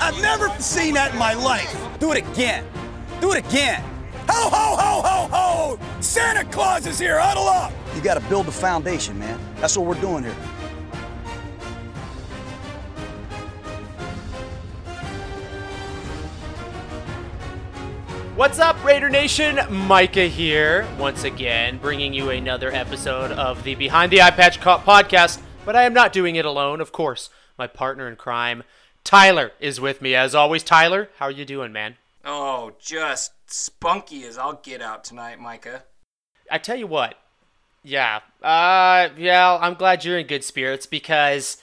I've never seen that in my life. Do it again. Do it again. Ho, ho, ho, ho, ho! Santa Claus is here. Huddle up. You got to build the foundation, man. That's what we're doing here. What's up, Raider Nation? Micah here, once again, bringing you another episode of the Behind the Eye Patch podcast. But I am not doing it alone, of course. My partner in crime, Tyler, is with me as always. Tyler, how are you doing, man? Oh, just spunky as I'll get out tonight, Micah. I tell you what, yeah, uh, yeah, I'm glad you're in good spirits because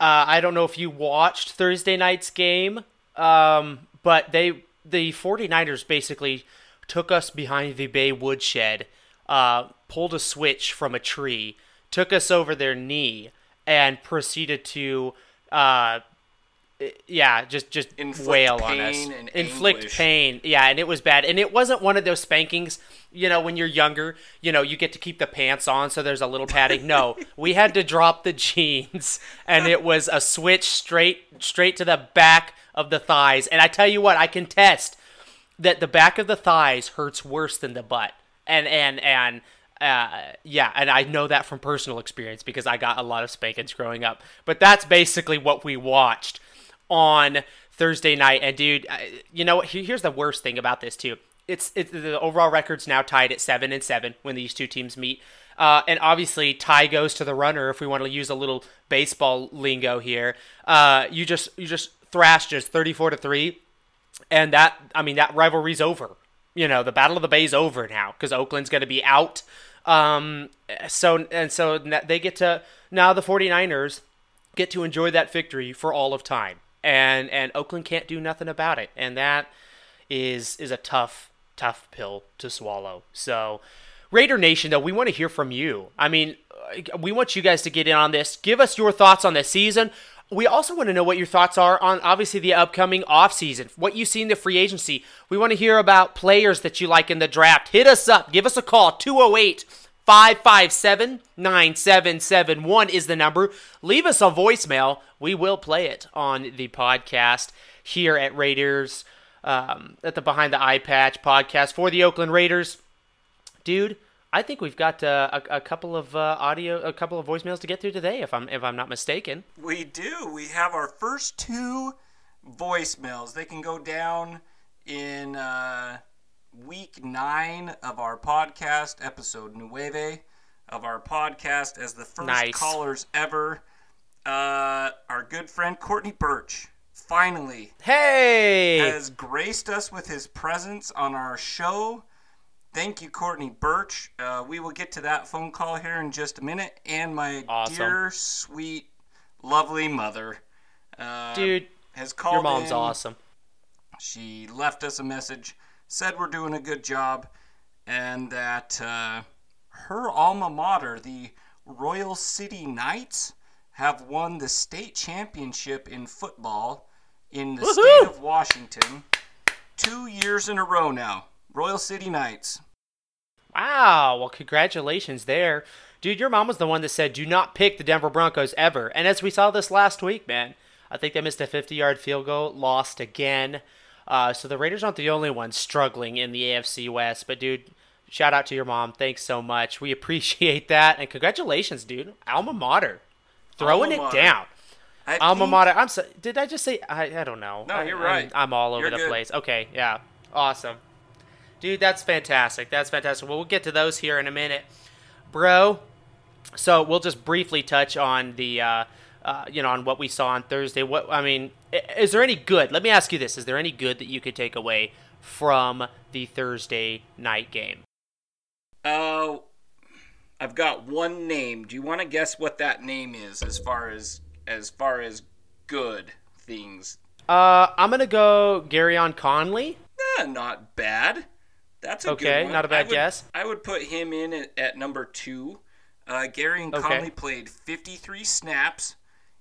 uh, I don't know if you watched Thursday night's game, um, but they the 49ers basically took us behind the Bay woodshed, uh, pulled a switch from a tree, took us over their knee, and proceeded to, uh, yeah, just just Inflict wail on us, inflict anguish. pain. Yeah, and it was bad, and it wasn't one of those spankings. You know, when you're younger, you know, you get to keep the pants on, so there's a little padding. No, we had to drop the jeans, and it was a switch straight straight to the back of the thighs. And I tell you what, I can test that the back of the thighs hurts worse than the butt. And and and uh, yeah, and I know that from personal experience because I got a lot of spankings growing up. But that's basically what we watched on Thursday night. And dude, you know what? Here's the worst thing about this too. It's it's the overall record's now tied at seven and seven when these two teams meet. Uh, and obviously, tie goes to the runner. If we want to use a little baseball lingo here, uh, you just you just thrashed us thirty-four to three and that I mean that rivalry's over. You know, the Battle of the Bay's over now because Oakland's going to be out. Um, so and so they get to now the 49ers get to enjoy that victory for all of time, and and Oakland can't do nothing about it, and that is is a tough tough pill to swallow. So. Raider Nation, though, we want to hear from you. I mean, we want you guys to get in on this. Give us your thoughts on the season. We also want to know what your thoughts are on obviously the upcoming offseason, what you see in the free agency. We want to hear about players that you like in the draft. Hit us up. Give us a call. 208 557 9771 is the number. Leave us a voicemail. We will play it on the podcast here at Raiders, um, at the Behind the Eye Patch podcast for the Oakland Raiders dude. I think we've got uh, a, a couple of uh, audio, a couple of voicemails to get through today, if I'm if I'm not mistaken. We do. We have our first two voicemails. They can go down in uh, week nine of our podcast, episode nueve of our podcast, as the first Nice. callers ever. Uh, our good friend Courtney Birch finally Hey, has graced us with his presence on our show. Thank you, Courtney Birch. Uh, we will get to that phone call here in just a minute. And my Awesome. dear, sweet, lovely mother, uh, dude, has called. your mom's in. awesome. She left us a message, said we're doing a good job, and that uh, her alma mater, the Royal City Knights, have won the state championship in football in the Woohoo! state of Washington two years in a row now. Royal City Knights. Wow, well, congratulations there, dude. Your mom was the one that said do not pick the Denver Broncos ever, and as we saw this last week, man, I think they missed a 50-yard field goal, lost again. Uh, so the Raiders aren't the only ones struggling in the AFC West, but dude. Shout out to your mom. Thanks so much. We appreciate that. And congratulations, dude. Alma mater. Throwing Alma it down. I Alma think- mater. I'm so, did I just say I, I don't know. No, I- you're I'm- right. I'm, all over You're the good. place. Okay, yeah. Awesome. Dude, that's fantastic. That's fantastic. Well, we'll get to those here in a minute. Bro, so we'll just briefly touch on the uh, uh, you know, on what we saw on Thursday. What I mean, is there any good? Let me ask you this: Is there any good that you could take away from the Thursday night game? Uh, I've got one name. Do you want to guess what that name is as far as as far as good things? Uh, I'm gonna go Gareon Conley. Eh, not bad. That's a Okay, good one. not a bad I would, guess. I would put him in at, at number two. Uh, Gary and Okay. Conley played 53 snaps.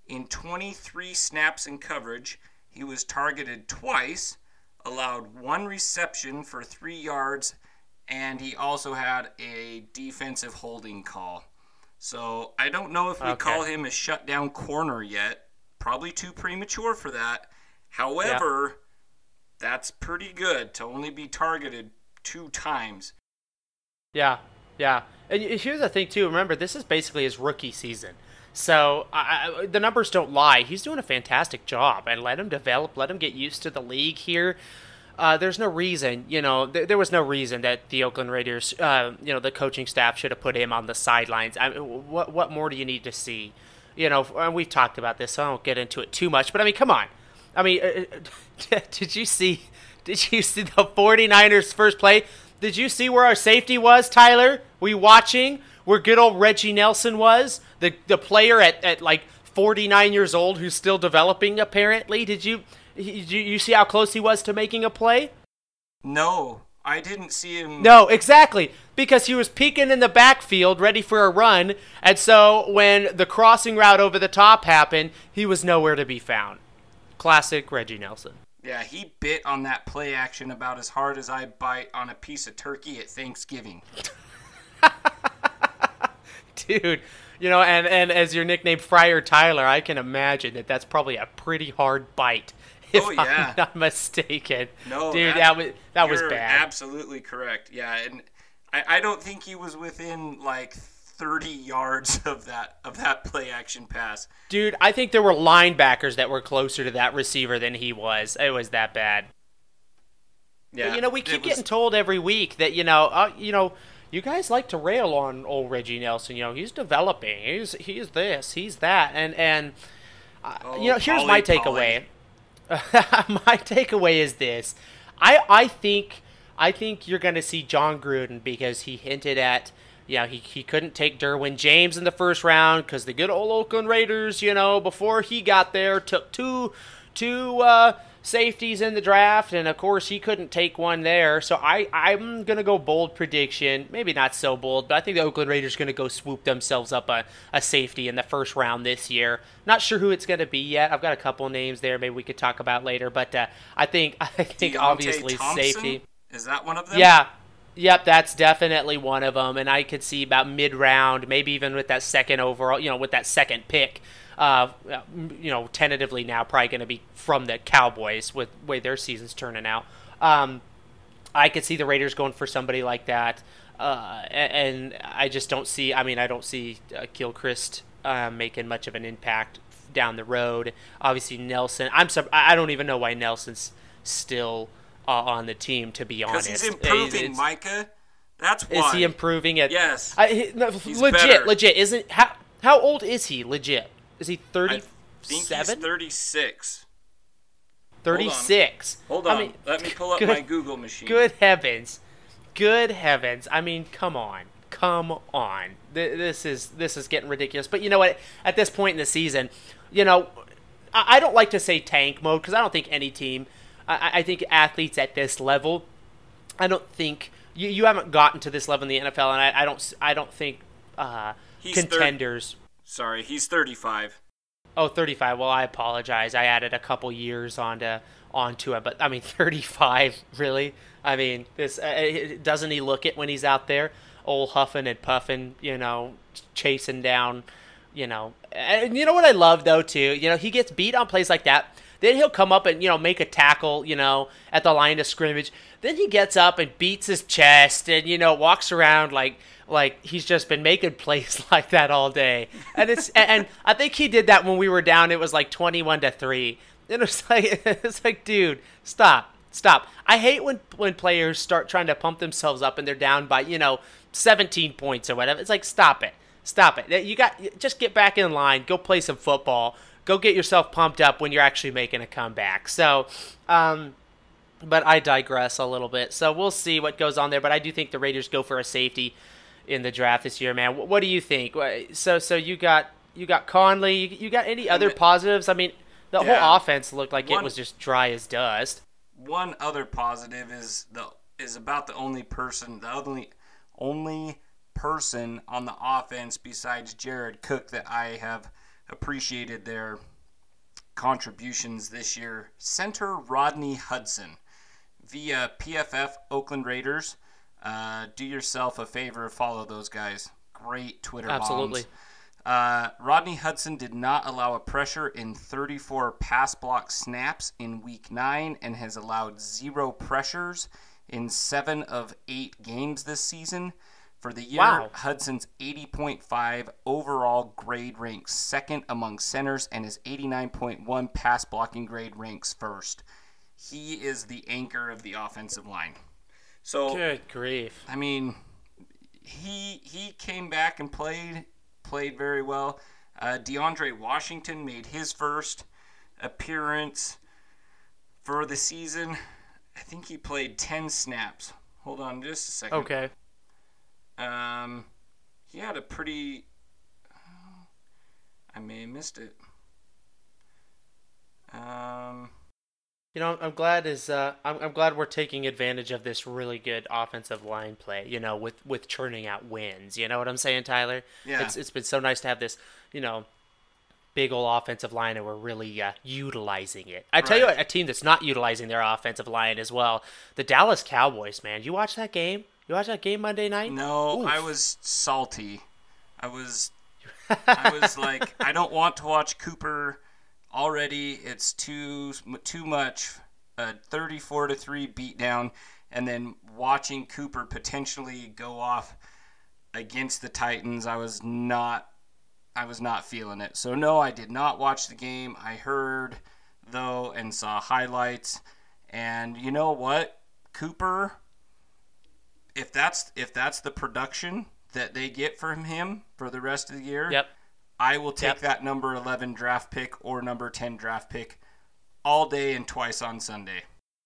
In 23 snaps in coverage, he was targeted twice, allowed one reception for three yards, and he also had a defensive holding call. So I don't know if we Okay. call him a shutdown corner yet. Probably too premature for that. However, that's pretty good to only be targeted two times. Yeah, yeah. And here's the thing too. Remember, this is basically his rookie season, so I, the numbers don't lie. He's doing a fantastic job, and let him develop. Let him get used to the league here. Uh, there's no reason, you know, th- there was no reason that the Oakland Raiders, uh, you know, the coaching staff should have put him on the sidelines. I mean, what what more do you need to see? You know, and we've talked about this, so I won't get into it too much. But I mean, come on. I mean, uh, did you see? Did you see the 49ers first play? Did you see where our safety was, Tyler? You watching where good old Reggie Nelson was? The the player at, at like 49 years old who's still developing apparently. Did you did you, you see how close he was to making a play? No, I didn't see him. No, exactly. Because he was peeking in the backfield ready for a run, and so when the crossing route over the top happened, he was nowhere to be found. Classic Reggie Nelson. Yeah, he bit on that play action about as hard as I bite on a piece of turkey at Thanksgiving. Dude, you know, and, and as your nickname Friar Tyler, I can imagine that that's probably a pretty hard bite. If Oh, yeah. I'm not mistaken. No, dude, that, was that was bad. Absolutely correct. Yeah, and I, I don't think he was within like 30 yards of that of that play action pass. Dude, I think there were linebackers that were closer to that receiver than he was. It was that bad. Yeah, But, you know, we keep was- getting told every week that you know, uh, you know, you guys like to rail on old Reggie Nelson. You know, he's developing. He's he's this. He's that. And and uh, Oh, you know, here's Polly, my takeaway. my takeaway is this. I I think I think you're going to see Jon Gruden because he hinted at. You know, he, he couldn't take Derwin James in the first round because the good old Oakland Raiders, you know, before he got there, took two two uh, safeties in the draft, and of course he couldn't take one there. So I I'm gonna go bold prediction, maybe not so bold, but I think the Oakland Raiders gonna go swoop themselves up a, a safety in the first round this year. Not sure who it's gonna be yet. I've got a couple names there, maybe we could talk about later, but uh, I think I think Deontay obviously Thompson? safety. Is that one of them? Yeah. Yep, that's definitely one of them, and I could see about mid-round, maybe even with that second overall, you know, with that second pick, uh, you know, tentatively now probably going to be from the Cowboys with the way their season's turning out. Um, I could see the Raiders going for somebody like that, uh, and I just don't see. I mean, I don't see uh, Gilchrist uh, making much of an impact down the road. Obviously, Nelson. I'm. sub- I don't even know why Nelson's still uh, on the team. To be honest, because he's improving, It's- Micah. That's why. is he improving it? Yes. I, he- no, legit, better. legit. Isn't how how old is he? Legit. Is he I think he's 37? 36. 36. Hold on. I mean, Let me pull up good- my Google machine. Good heavens. Good heavens. I mean, come on. Come on. This is this is getting ridiculous. But you know what? At this point in the season, you know, I don't like to say tank mode because I don't think any team. I, I think athletes at this level, I don't think you, you haven't gotten to this level in the NFL, and I, I don't I don't think uh, thir- contenders. Sorry, he's 35. Oh, 35. Well, I apologize. I added a couple years onto onto it, but I mean 35, really? I mean, this uh, doesn't he look it when he's out there, old huffing and puffing, you know, chasing down, you know. And you know what I love though too? You know, he gets beat on plays like that. Then he'll come up and you know make a tackle, you know, at the line of scrimmage. Then he gets up and beats his chest and you know walks around like like he's just been making plays like that all day. And it's and I think he did that when we were down. It was like twenty-one to three. And it's like it's like, dude, stop, stop. I hate when when players start trying to pump themselves up and they're down by you know seventeen points or whatever. It's like, stop it, stop it. You got just get back in line. Go play some football. Go get yourself pumped up when you're actually making a comeback. So. um but I digress a little bit. So we'll see what goes on there. But I do think the Raiders go for a safety in the draft this year, man. What, what do you think? So so you got you got Conley. You, you got any other positives? I mean, The Yeah. whole offense looked like One- it was just dry as dust. One other positive is the is about the only person, the only only person on the offense besides Jared Cook that I have appreciated their contributions this year. Center Rodney Hudson via PFF Oakland Raiders. Uh, do yourself a favor, follow those guys. Great Twitter Absolutely. Uh, Rodney Hudson did not allow a pressure in 34 pass block snaps in week 9 and has allowed zero pressures in 7 of 8 games this season. For the year, Wow. Hudson's 80.5 overall grade ranks second among centers and his 89.1 pass blocking grade ranks first. He is the anchor of the offensive line. So Good grief. I mean, he he came back and played played very well. Uh, DeAndre Washington made his first appearance for the season. I think he played ten snaps. Hold on, just a second. Okay. Um, he had a pretty. I may have missed it. Um. You know, I'm glad is uh, I'm, I'm glad we're taking advantage of this really good offensive line play. You know, with with churning out wins. You know what I'm saying, Tyler? Yeah. It's it's been so nice to have this. You know, big old offensive line, and we're really uh, utilizing it. I tell you what, a team that's not utilizing their offensive line as well, the Dallas Cowboys. Man, you watch that game? You watch that game Monday night? No, Oof. I was salty. I was I was like I don't want to watch Cooper already. It's too too much a 34 to 3 beatdown and then watching Cooper potentially go off against the Titans. I was not I was not feeling it. So no, I did not watch the game. I heard though and saw highlights and you know what? Cooper if that's if that's the production that they get from him for the rest of the year, Yep. I will take Yep. that number 11 draft pick or number 10 draft pick all day and twice on Sunday.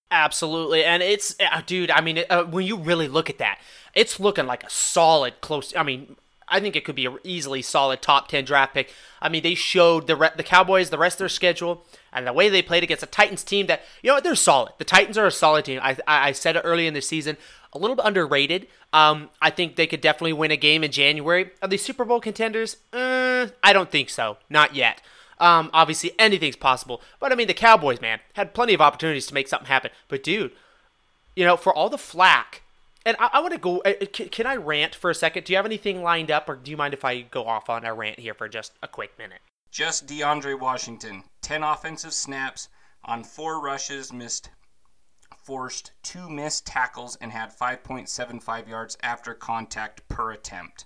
Absolutely, and it's uh, dude. I mean, uh, when you really look at that, it's looking like a solid close. I mean, I think it could be a easily solid top ten draft pick. I mean, they showed the re- the Cowboys the rest of their schedule and the way they played against a Titans team that you know what, they're solid. The Titans are a solid team. I I, said it early in the season, a little bit underrated. Um, I think they could definitely win a game in January. Are they Super Bowl contenders? Uh, I don't think so. Not yet. Um, obviously, anything's possible. But I mean, the Cowboys, man, had plenty of opportunities to make something happen. But dude, you know, for all the flack, and I, I want to go. Uh, can, can I rant for a second? Do you have anything lined up, or do you mind if I go off on a rant here for just a quick minute? Just DeAndre Washington, 10 offensive snaps on 4 rushes, missed forced 2 missed tackles and had 5.75 yards after contact per attempt.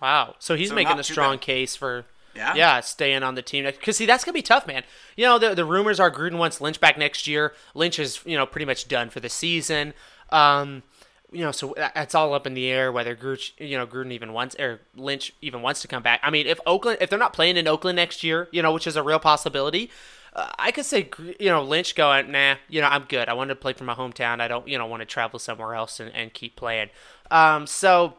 Wow. So he's So making a strong bad. case for Yeah? yeah staying on the team because see that's gonna be tough, man. You know the the rumors are Gruden wants Lynch back next year. Lynch is you know pretty much done for the season. Um, you know, so that- it's all up in the air whether Gruden, you know, Gruden even wants or Lynch even wants to come back. I mean, if Oakland, if they're not playing in Oakland next year, you know, which is a real possibility, uh, I could say, you know, Lynch going, nah, you know, I'm good. I want to play for my hometown. I don't, you know, want to travel somewhere else and, and keep playing. Um, so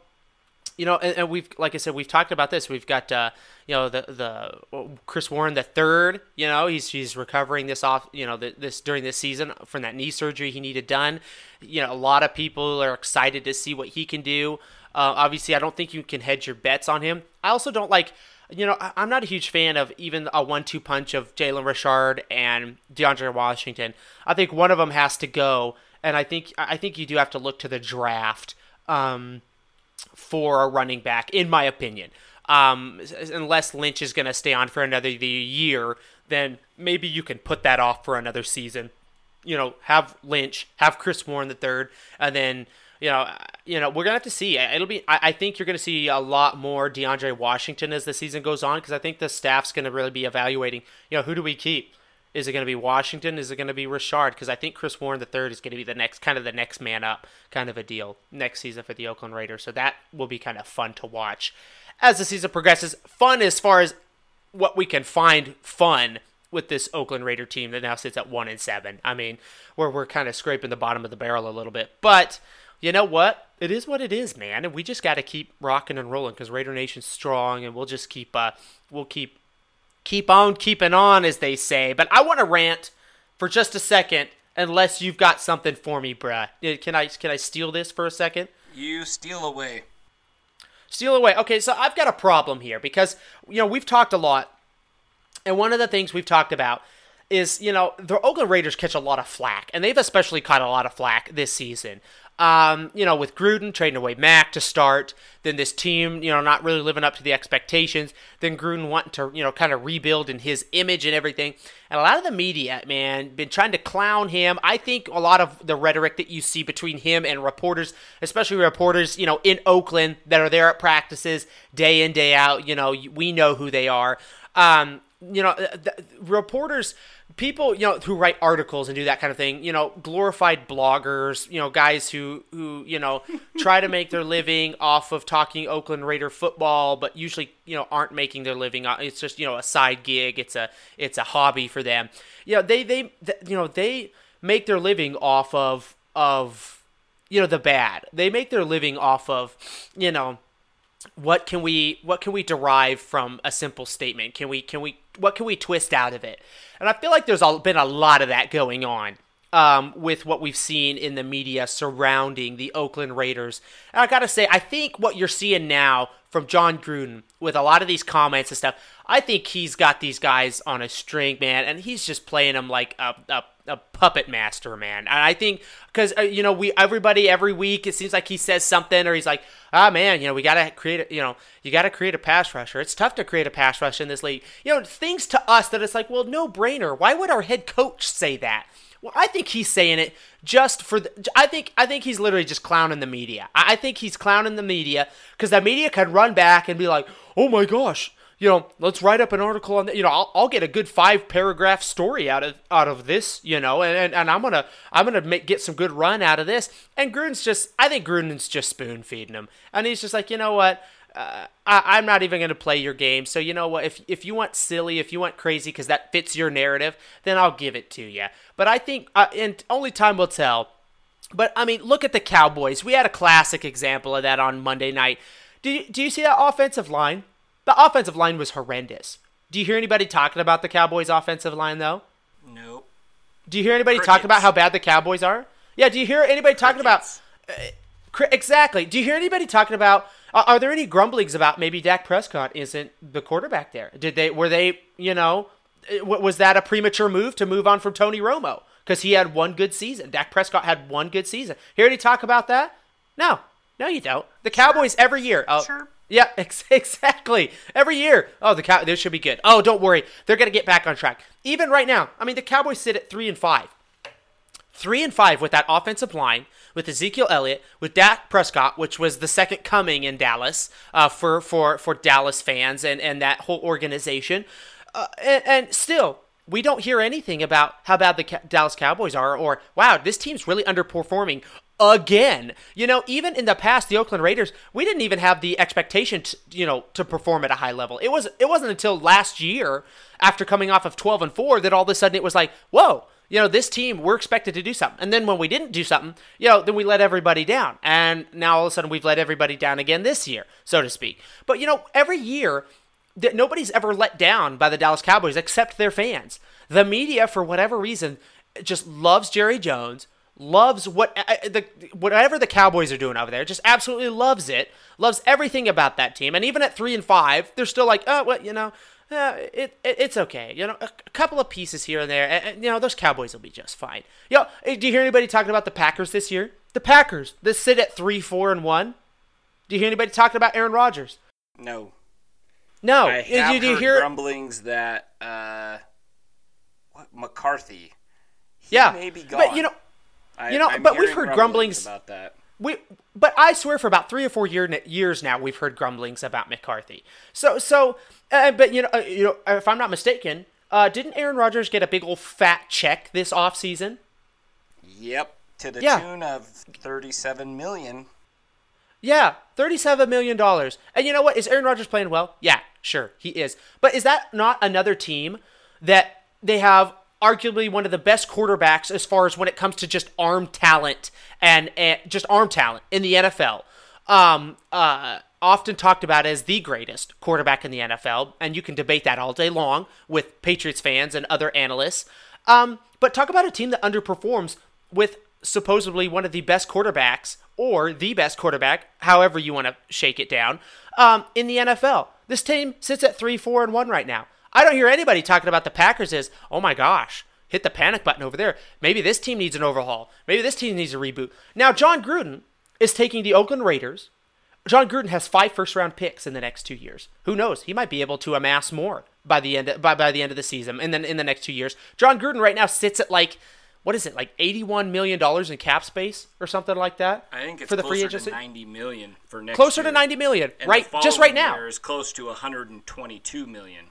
you know, and, and we've like I said, we've talked about this. We've got uh, you know the the Chris Warren the third. You know, he's he's recovering this off. You know, the, this during this season from that knee surgery he needed done. You know, a lot of people are excited to see what he can do. Uh, obviously, I don't think you can hedge your bets on him. I also don't like. You know, I'm not a huge fan of even a one-two punch of Jalen Richard and DeAndre Washington. I think one of them has to go, and I think I think you do have to look to the draft. Um, for a running back, in my opinion. Um, unless Lynch is going to stay on for another the year, then maybe you can put that off for another season. You know, have Lynch, have Chris Warren the third, and then you know, you know, we're gonna have to see. It'll be. I, I think you're gonna see a lot more DeAndre Washington as the season goes on because I think the staff's gonna really be evaluating. You know, who do we keep? Is it going to be Washington? Is it going to be Richard? Because I think Chris Warren the third is going to be the next kind of the next man up kind of a deal next season for the Oakland Raiders. So that will be kind of fun to watch as the season progresses. Fun as far as what we can find fun with this Oakland Raider team that now sits at one and seven. I mean, where we're kind of scraping the bottom of the barrel a little bit, but you know what? It is what it is, man, and we just got to keep rocking and rolling because Raider Nation's strong, and we'll just keep uh, we'll keep keep on keeping on, as they say. But I want to rant for just a second, unless you've got something for me, bruh. Can I can I steal this for a second? You steal away. Steal away. Okay, so I've got a problem here because you know we've talked a lot, and one of the things we've talked about is you know the Oakland Raiders catch a lot of flack, and they've especially caught a lot of flack this season. Um, you know, with Gruden trading away Mack to start, then this team, you know, not really living up to the expectations, then Gruden wanting to, you know, kind of rebuild in his image and everything. And a lot of the media, man, been trying to clown him. I think a lot of the rhetoric that you see between him and reporters, especially reporters, you know, in Oakland that are there at practices day in, day out, you know, we know who they are. Um, you know, reporters people you know who write articles and do that kind of thing you know glorified bloggers you know guys who who you know try to make their living off of talking oakland raider football but usually you know aren't making their living it's just you know a side gig it's a it's a hobby for them you know they they you know they make their living off of of you know the bad they make their living off of you know what can we what can we derive from a simple statement can we can we what can we twist out of it? And i feel like there's been a lot of that going on um, with what we've seen in the media surrounding the oakland raiders. And i gotta say i think what you're seeing now from Jon gruden with a lot of these comments and stuff i think he's got these guys on a string man and he's just playing them like a, a a puppet master, man. And I think because uh, you know we everybody every week it seems like he says something or he's like, ah man, you know we gotta create a, you know you gotta create a pass rusher. It's tough to create a pass rush in this league. You know things to us that it's like, well, no brainer. Why would our head coach say that? Well, I think he's saying it just for the. I think I think he's literally just clowning the media. I think he's clowning the media because the media can run back and be like, "Oh my gosh, you know, let's write up an article on that. You know, I'll, I'll get a good five paragraph story out of out of this. You know, and, and, and I'm gonna I'm gonna make get some good run out of this. And Gruden's just I think Gruden's just spoon feeding him, and he's just like, you know what. Uh, I, am not even going to play your game. So you know what? If if you want silly, if you want crazy, because that fits your narrative, then I'll give it to you. But I think, uh, and only time will tell. But I mean, look at the Cowboys. We had a classic example of that on Monday night. Do you, do you see that offensive line? The offensive line was horrendous. Do you hear anybody talking about the Cowboys' offensive line though? Nope. Do you hear anybody talking about how bad the Cowboys are? Yeah. Do you hear anybody talking about? Uh, exactly. Do you hear anybody talking about? Uh, are there any grumblings about maybe Dak Prescott isn't the quarterback there? Did they were they you know uh, was that a premature move to move on from Tony Romo because he had one good season? Dak Prescott had one good season. Hear any talk about that? No, no, you don't. The Cowboys sure. every year. Oh, sure. Yeah, ex- exactly. Every year. Oh, the cow. This should be good. Oh, don't worry. They're gonna get back on track. Even right now. I mean, the Cowboys sit at three and five. Three and five with that offensive line, with Ezekiel Elliott, with Dak Prescott, which was the second coming in Dallas uh, for for for Dallas fans and and that whole organization. Uh, and, and still, we don't hear anything about how bad the Dallas Cowboys are, or wow, this team's really underperforming again. You know, even in the past, the Oakland Raiders, we didn't even have the expectation, to, you know, to perform at a high level. It was it wasn't until last year, after coming off of twelve and four, that all of a sudden it was like, whoa. You know, this team, we're expected to do something. And then when we didn't do something, you know, then we let everybody down. And now all of a sudden we've let everybody down again this year, so to speak. But, you know, every year, that nobody's ever let down by the Dallas Cowboys except their fans. The media, for whatever reason, just loves Jerry Jones, loves what uh, the whatever the Cowboys are doing over there. Just absolutely loves it. Loves everything about that team. And even at three and five, they're still like, oh, well, you know, uh, it, it, it's okay. You know, a, a, couple of pieces here and there. And, and, you know, those Cowboys will be just fine. Yo, do you hear anybody talking about the Packers this year? The Packers, they sit at three, four, and one. Do you hear anybody talking about Aaron Rodgers? No. No. I have do, do you hear grumblings that uh, what, McCarthy. yeah, may be gone. But you know, I, you know, I'm but we've heard grumblings, grumblings about that. We, but I swear, for about three or four year, years now, we've heard grumblings about McCarthy. So, so, uh, but you know, uh, you know, if I'm not mistaken, uh, didn't Aaron Rodgers get a big old fat check this off season? Yep, to the yeah. tune of thirty-seven million. Yeah, thirty-seven million dollars. And you know what? Is Aaron Rodgers playing well? Yeah, sure, he is. But is that not another team that they have arguably one of the best quarterbacks as far as when it comes to just arm talent and, and just arm talent in the NFL. Um, uh, often talked about as the greatest quarterback in the NFL, and you can debate that all day long with Patriots fans and other analysts. Um, but talk about a team that underperforms with supposedly one of the best quarterbacks or the best quarterback, however you want to shake it down, um, in the NFL. This team sits at three, four, and one right now. I don't hear anybody talking about the Packers as, oh my gosh, hit the panic button over there. Maybe this team needs an overhaul. Maybe this team needs a reboot. Now, Jon Gruden is taking the Oakland Raiders. Jon Gruden has five first round picks in the next two years. Who knows? He might be able to amass more by the end of, by, by the end of the season and then in the next two years. Jon Gruden right now sits at like what is it like eighty one million dollars in cap space or something like that? I think it's for the closer free agency. to 90 million for next Closer year. to ninety million, And right? Just right now. year is close to 122 million.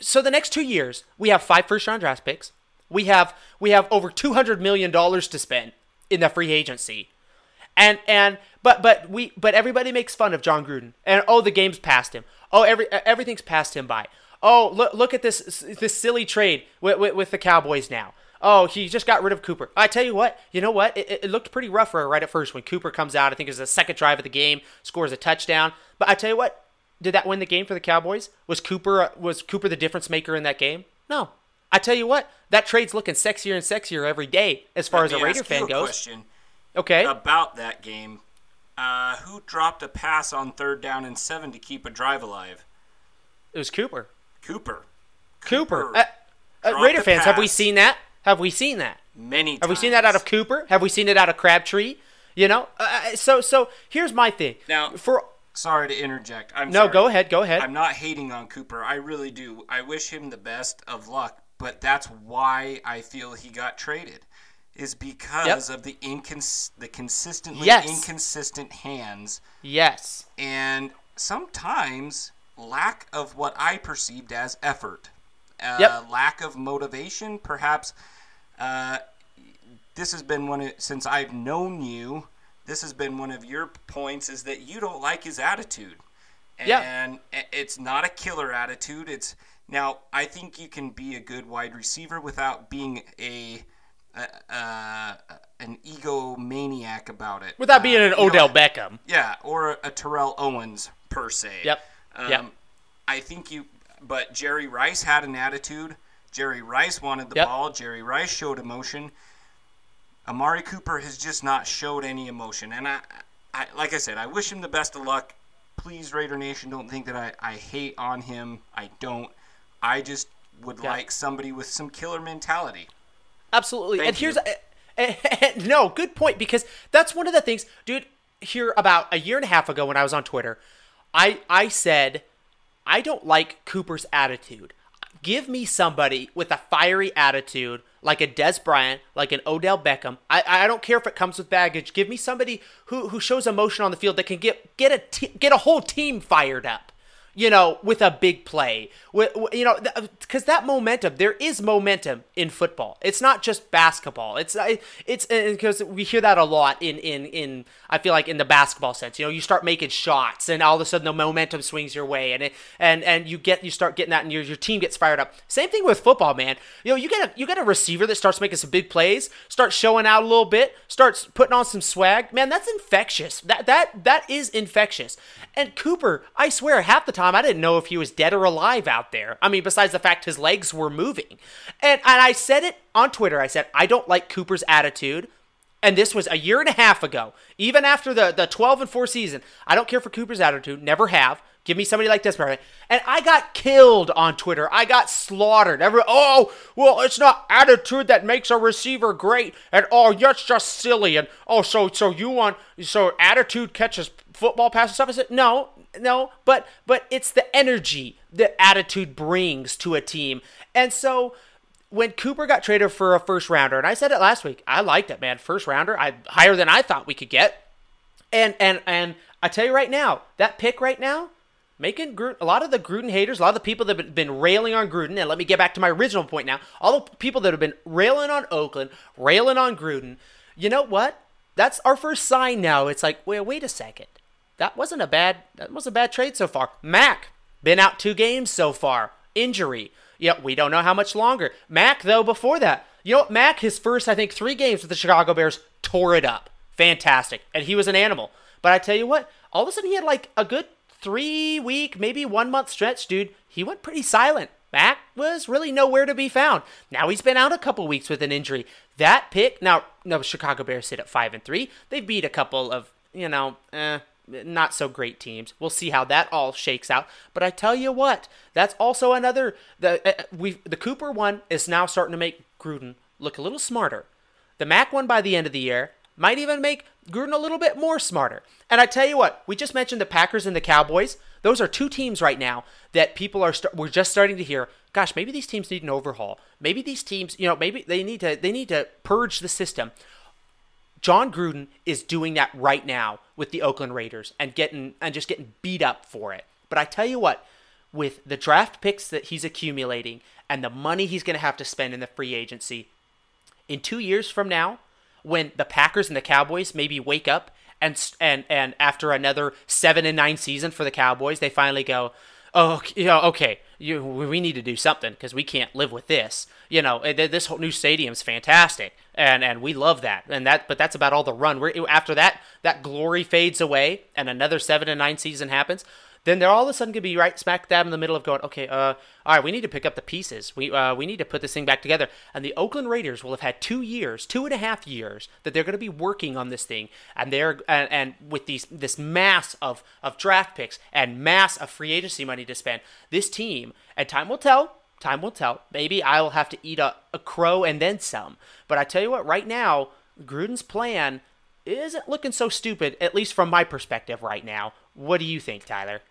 So the next two years we have five first round draft picks. We have we have over 200 million dollars to spend in the free agency. And and but but we but everybody makes fun of Jon Gruden and oh the game's passed him. Oh every everything's passed him by. Oh look look at this this silly trade with, with, with the Cowboys now. Oh he just got rid of Cooper. I tell you what you know what? It, it looked pretty rough right at first when Cooper comes out. I think it was the second drive of the game scores a touchdown. But I tell you what did that win the game for the Cowboys? Was Cooper was Cooper the difference maker in that game? No. I tell you what, that trade's looking sexier and sexier every day as far as Let a me Raider fan a goes. Question Okay. about that game. Uh, who dropped a pass on third down and seven to keep a drive alive? it was Cooper. Cooper. Cooper. Uh, uh, Raider fans, have we seen that? Have we seen that? Many Have we seen that out of Cooper? Have we seen it out of Crabtree? You know? Uh, so so here's my thing. Now- for Sorry to interject. I'm No, sorry. go ahead, go ahead. I'm not hating on Cooper. I really do. I wish him the best of luck, but that's why I feel he got traded. Is because of the incons- the consistently Yes. inconsistent hands yes. and sometimes lack of what I perceived as effort. Uh, Yep. Lack of motivation, perhaps. Uh, this has been one of, since I've known you. This has been one of your points is that you don't like his attitude, and Yeah. it's not a killer attitude. It's now I think you can be a good wide receiver without being a, a uh, an egomaniac about it. Without being Uh, an you know, Odell Beckham. yeah, or a Terrell Owens per se. Yep. Um, Yep. I think you, but Jerry Rice had an attitude. Jerry Rice wanted the Yep. ball. Jerry Rice showed emotion. Amari Cooper has just not showed any emotion, and I, I, like I said, I wish him the best of luck. Please, Raider Nation, don't think that I, I hate on him. I don't. I just would Yeah. like somebody with some killer mentality. Absolutely. Thank and here's no good point because that's one of the things, dude. Here about a year and a half ago when I was on Twitter, I I said I don't like Cooper's attitude. Give me somebody with a fiery attitude, like a Dez Bryant, like an Odell Beckham. I, I don't care if it comes with baggage. Give me somebody who, who shows emotion on the field that can get get a get a whole team fired up. You know, with a big play, with, you know, because uh, that momentum, there is momentum in football. It's not just basketball. It's uh, it's uh, because we hear that a lot in in in. I feel like in the basketball sense, you know, you start making shots, and all of a sudden the momentum swings your way, and it, and and you get you start getting that, and your your team gets fired up. Same thing with football, man. You know, you get a you get a receiver that starts making some big plays, starts showing out a little bit, starts putting on some swag. Man, that's infectious. That that that is infectious. And Cooper, I swear, half the time I didn't know if he was dead or alive out there. I mean, besides the fact his legs were moving. And and I said it on Twitter. I said I don't like Cooper's attitude. And this was a year and a half ago. Even after the, the 12 and 4 season, I don't care for Cooper's attitude. Never have. Give me somebody like Desmond. And I got killed on Twitter. I got slaughtered. Every oh, well, it's not attitude that makes a receiver great. And oh, that's just silly. And oh, so so you want so attitude catches football passes stuff? I said no, no. But but it's the energy that attitude brings to a team. And so when Cooper got traded for a first rounder, and I said it last week, I liked it, man. First rounder, I higher than I thought we could get. And and and I tell you right now, that pick right now, making a lot of the Gruden haters, a lot of the people that have been railing on Gruden, and let me get back to my original point now. All the people that have been railing on Oakland, railing on Gruden, you know what? That's our first sign now. It's like, wait, wait a second. That wasn't a bad that was a bad trade so far. Mack been out two games so far. Injury. Yep, we don't know how much longer. Mack though before that, you know what? Mack his first I think three games with the Chicago Bears tore it up. Fantastic, and he was an animal. But I tell you what, all of a sudden he had like a good three week, maybe one month stretch, dude. He went pretty silent. Mack was really nowhere to be found. Now he's been out a couple weeks with an injury. That pick now, no Chicago Bears sit at five and three. They beat a couple of you know, eh, not so great teams. We'll see how that all shakes out. But I tell you what, that's also another the uh, we the Cooper one is now starting to make Gruden look a little smarter. The Mack one by the end of the year might even make Gruden a little bit more smarter. And I tell you what, we just mentioned the Packers and the Cowboys. Those are two teams right now that people are st- we're just starting to hear. Gosh, maybe these teams need an overhaul. Maybe these teams, you know, maybe they need to they need to purge the system. Jon Gruden is doing that right now with the Oakland Raiders and getting and just getting beat up for it. But I tell you what, with the draft picks that he's accumulating and the money he's going to have to spend in the free agency, in 2 years from now, when the Packers and the Cowboys maybe wake up and and and after another 7 and 9 season for the Cowboys, they finally go, "Oh, you know, okay, you, we need to do something because we can't live with this. You know, eh, this whole new stadium's fantastic, and and we love that. And that, but that's about all the run. We're after that, that glory fades away, and another seven and nine season happens then they're all of a sudden going to be right smack dab in the middle of going, okay, uh, all right, we need to pick up the pieces. We uh, we need to put this thing back together. And the Oakland Raiders will have had two years, two and a half years that they're going to be working on this thing, and they're and, and with these this mass of of draft picks and mass of free agency money to spend, this team and time will tell. Time will tell. Maybe I will have to eat a, a crow and then some. But I tell you what, right now, Gruden's plan isn't looking so stupid, at least from my perspective right now. What do you think, Tyler?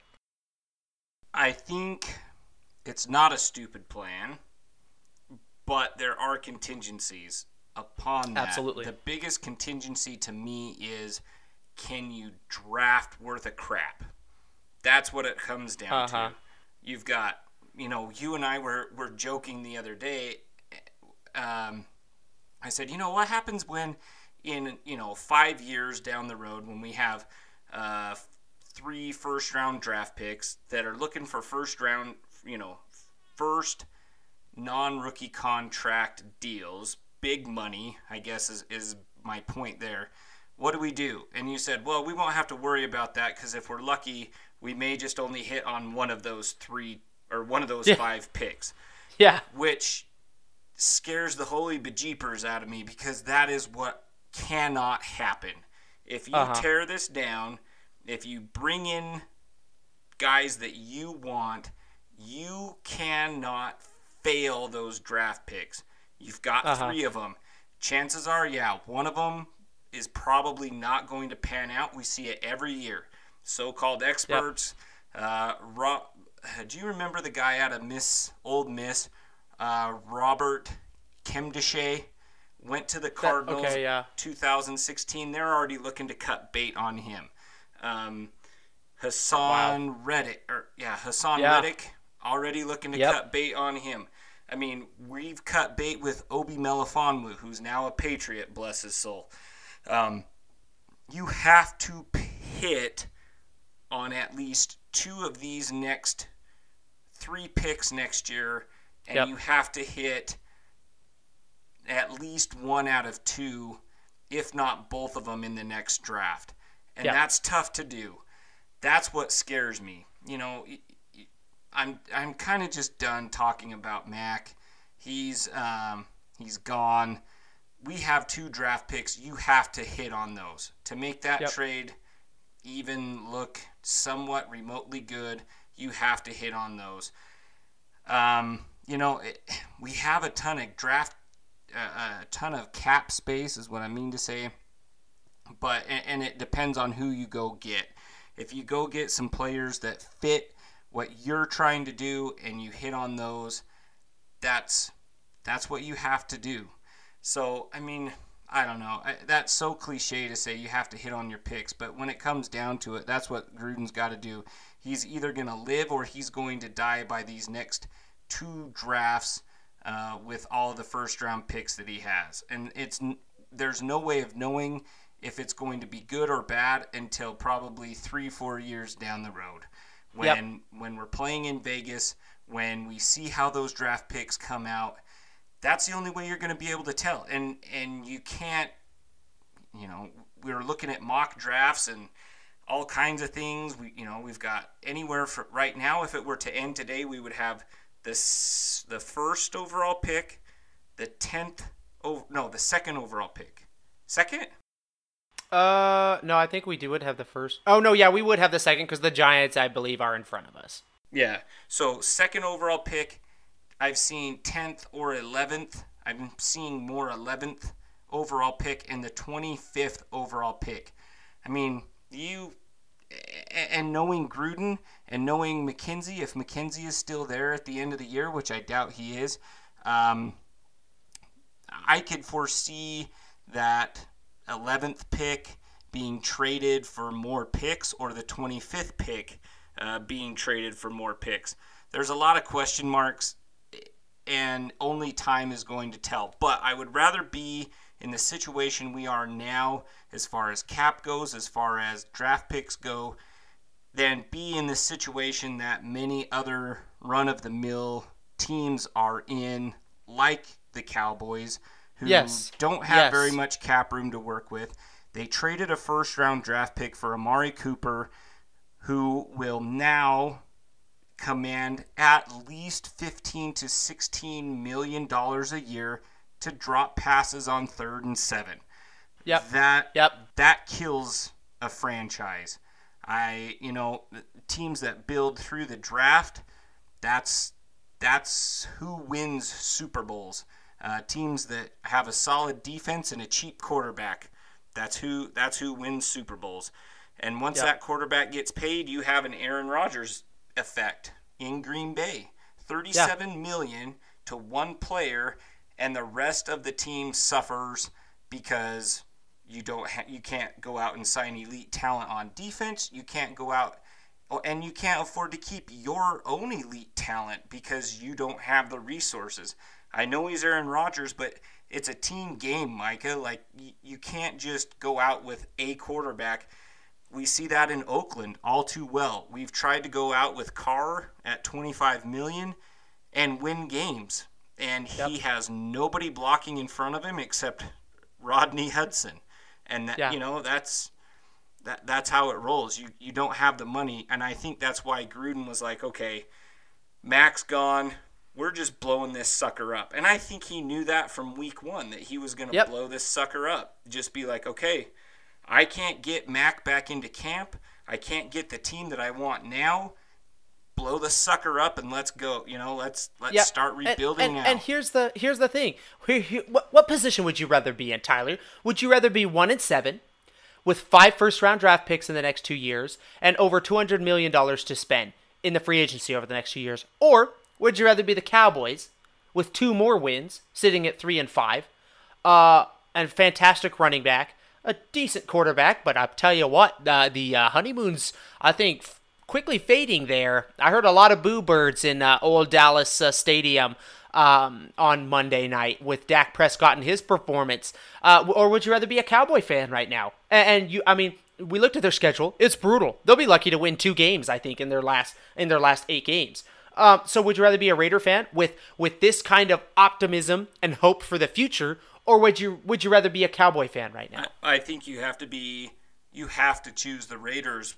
I think it's not a stupid plan, but there are contingencies upon that. Absolutely. The biggest contingency to me is can you draft worth a crap? That's what it comes down uh-huh. to. You've got, you know, you and I were, were joking the other day. Um, I said, you know, what happens when in, you know, five years down the road when we have uh, three first round draft picks that are looking for first round, you know, first non rookie contract deals, big money, I guess is, is my point there. What do we do? And you said, well, we won't have to worry about that because if we're lucky, we may just only hit on one of those three or one of those yeah. five picks. Yeah. Which scares the holy bejeepers out of me because that is what cannot happen. If you uh-huh. tear this down, if you bring in guys that you want, you cannot fail those draft picks. You've got uh-huh. three of them. Chances are, yeah, one of them is probably not going to pan out. We see it every year. So-called experts. Yep. Uh, Ro- do you remember the guy out of Miss Ole Miss, uh, Robert Nkemdiche? Went to the Cardinals. That, okay, yeah. 2016. They're already looking to cut bait on him. Um, Haason wow. Reddick, or yeah, Haason yeah. Reddick already looking to yep. cut bait on him. I mean, we've cut bait with Obi Melifonwu, who's now a Patriot, bless his soul. Um, you have to hit on at least two of these next three picks next year, and yep. you have to hit at least one out of two, if not both of them, in the next draft and yeah. that's tough to do. That's what scares me. You know, I'm I'm kind of just done talking about Mack. He's um, he's gone. We have two draft picks. You have to hit on those to make that yep. trade even look somewhat remotely good. You have to hit on those. Um, you know, it, we have a ton of draft, uh, a ton of cap space, is what I mean to say but and it depends on who you go get. If you go get some players that fit what you're trying to do and you hit on those, that's that's what you have to do. So, I mean, I don't know. That's so cliche to say you have to hit on your picks, but when it comes down to it, that's what Gruden's got to do. He's either going to live or he's going to die by these next two drafts uh, with all the first round picks that he has. And it's there's no way of knowing if it's going to be good or bad until probably three, four years down the road. When yep. when we're playing in Vegas, when we see how those draft picks come out, that's the only way you're going to be able to tell. And and you can't, you know, we were looking at mock drafts and all kinds of things. We, you know, we've got anywhere for right now. If it were to end today, we would have this the first overall pick, the tenth. Oh no, the second overall pick. Second. Uh, no, I think we do would have the first. Oh no, yeah, we would have the second because the Giants, I believe, are in front of us. Yeah. So second overall pick, I've seen tenth or eleventh. I'm seeing more eleventh overall pick and the twenty fifth overall pick. I mean, you and knowing Gruden and knowing McKenzie, if McKenzie is still there at the end of the year, which I doubt he is, um, I could foresee that 11th pick being traded for more picks or the 25th pick uh, being traded for more picks. There's a lot of question marks, and only time is going to tell. But I would rather be in the situation we are now, as far as cap goes, as far as draft picks go, than be in the situation that many other run of the mill teams are in, like the Cowboys, who Yes. don't have Yes. very much cap room to work with. They traded a first round draft pick for Amari Cooper, who will now command at least 15 to 16 million dollars a year to drop passes on third and 7. Yep. That Yep. that kills a franchise. I, you know, teams that build through the draft, that's that's who wins Super Bowls. Uh, teams that have a solid defense and a cheap quarterback, that's who that's who wins Super Bowls. And once Yep. that quarterback gets paid, you have an Aaron Rodgers effect in Green Bay. Thirty-seven million to one player, and the rest of the team suffers because you don't ha- you can't go out and sign elite talent on defense. You can't go out oh, and you can't afford to keep your own elite talent because you don't have the resources. I know he's Aaron Rodgers, but it's a team game, Micah. Like y- you can't just go out with a quarterback. We see that in Oakland all too well. We've tried to go out with Carr at 25 million and win games, and he has nobody blocking in front of him except Rodney Hudson, and that, Yeah. you know that's that that's how it rolls. You you don't have the money, and I think that's why Gruden was like, okay, Mack's gone. We're just blowing this sucker up, and I think he knew that from week one that he was going to Yep. blow this sucker up. Just be like, okay, I can't get Mack back into camp. I can't get the team that I want now. Blow the sucker up and let's go. You know, let's let's Yeah, start rebuilding and, now. And, here's the here's the thing. What, what position would you rather be in, Tyler? Would you rather be one and seven, with five first round draft picks in the next two years, and over two hundred million dollars to spend in the free agency over the next two years, or would you rather be the Cowboys with two more wins, sitting at three and five, uh, and fantastic running back, a decent quarterback, but I'll tell you what, uh, the uh, honeymoon's I think f- quickly fading there. I heard a lot of boo birds in uh, old Dallas uh, Stadium um, on Monday night with Dak Prescott and his performance. Uh, or would you rather be a Cowboy fan right now? And, and you, I mean, we looked at their schedule; it's brutal. They'll be lucky to win two games, I think, in their last in their last eight games. Um, so would you rather be a Raider fan with with this kind of optimism and hope for the future, or would you would you rather be a Cowboy fan right now? I think you have to be you have to choose the Raiders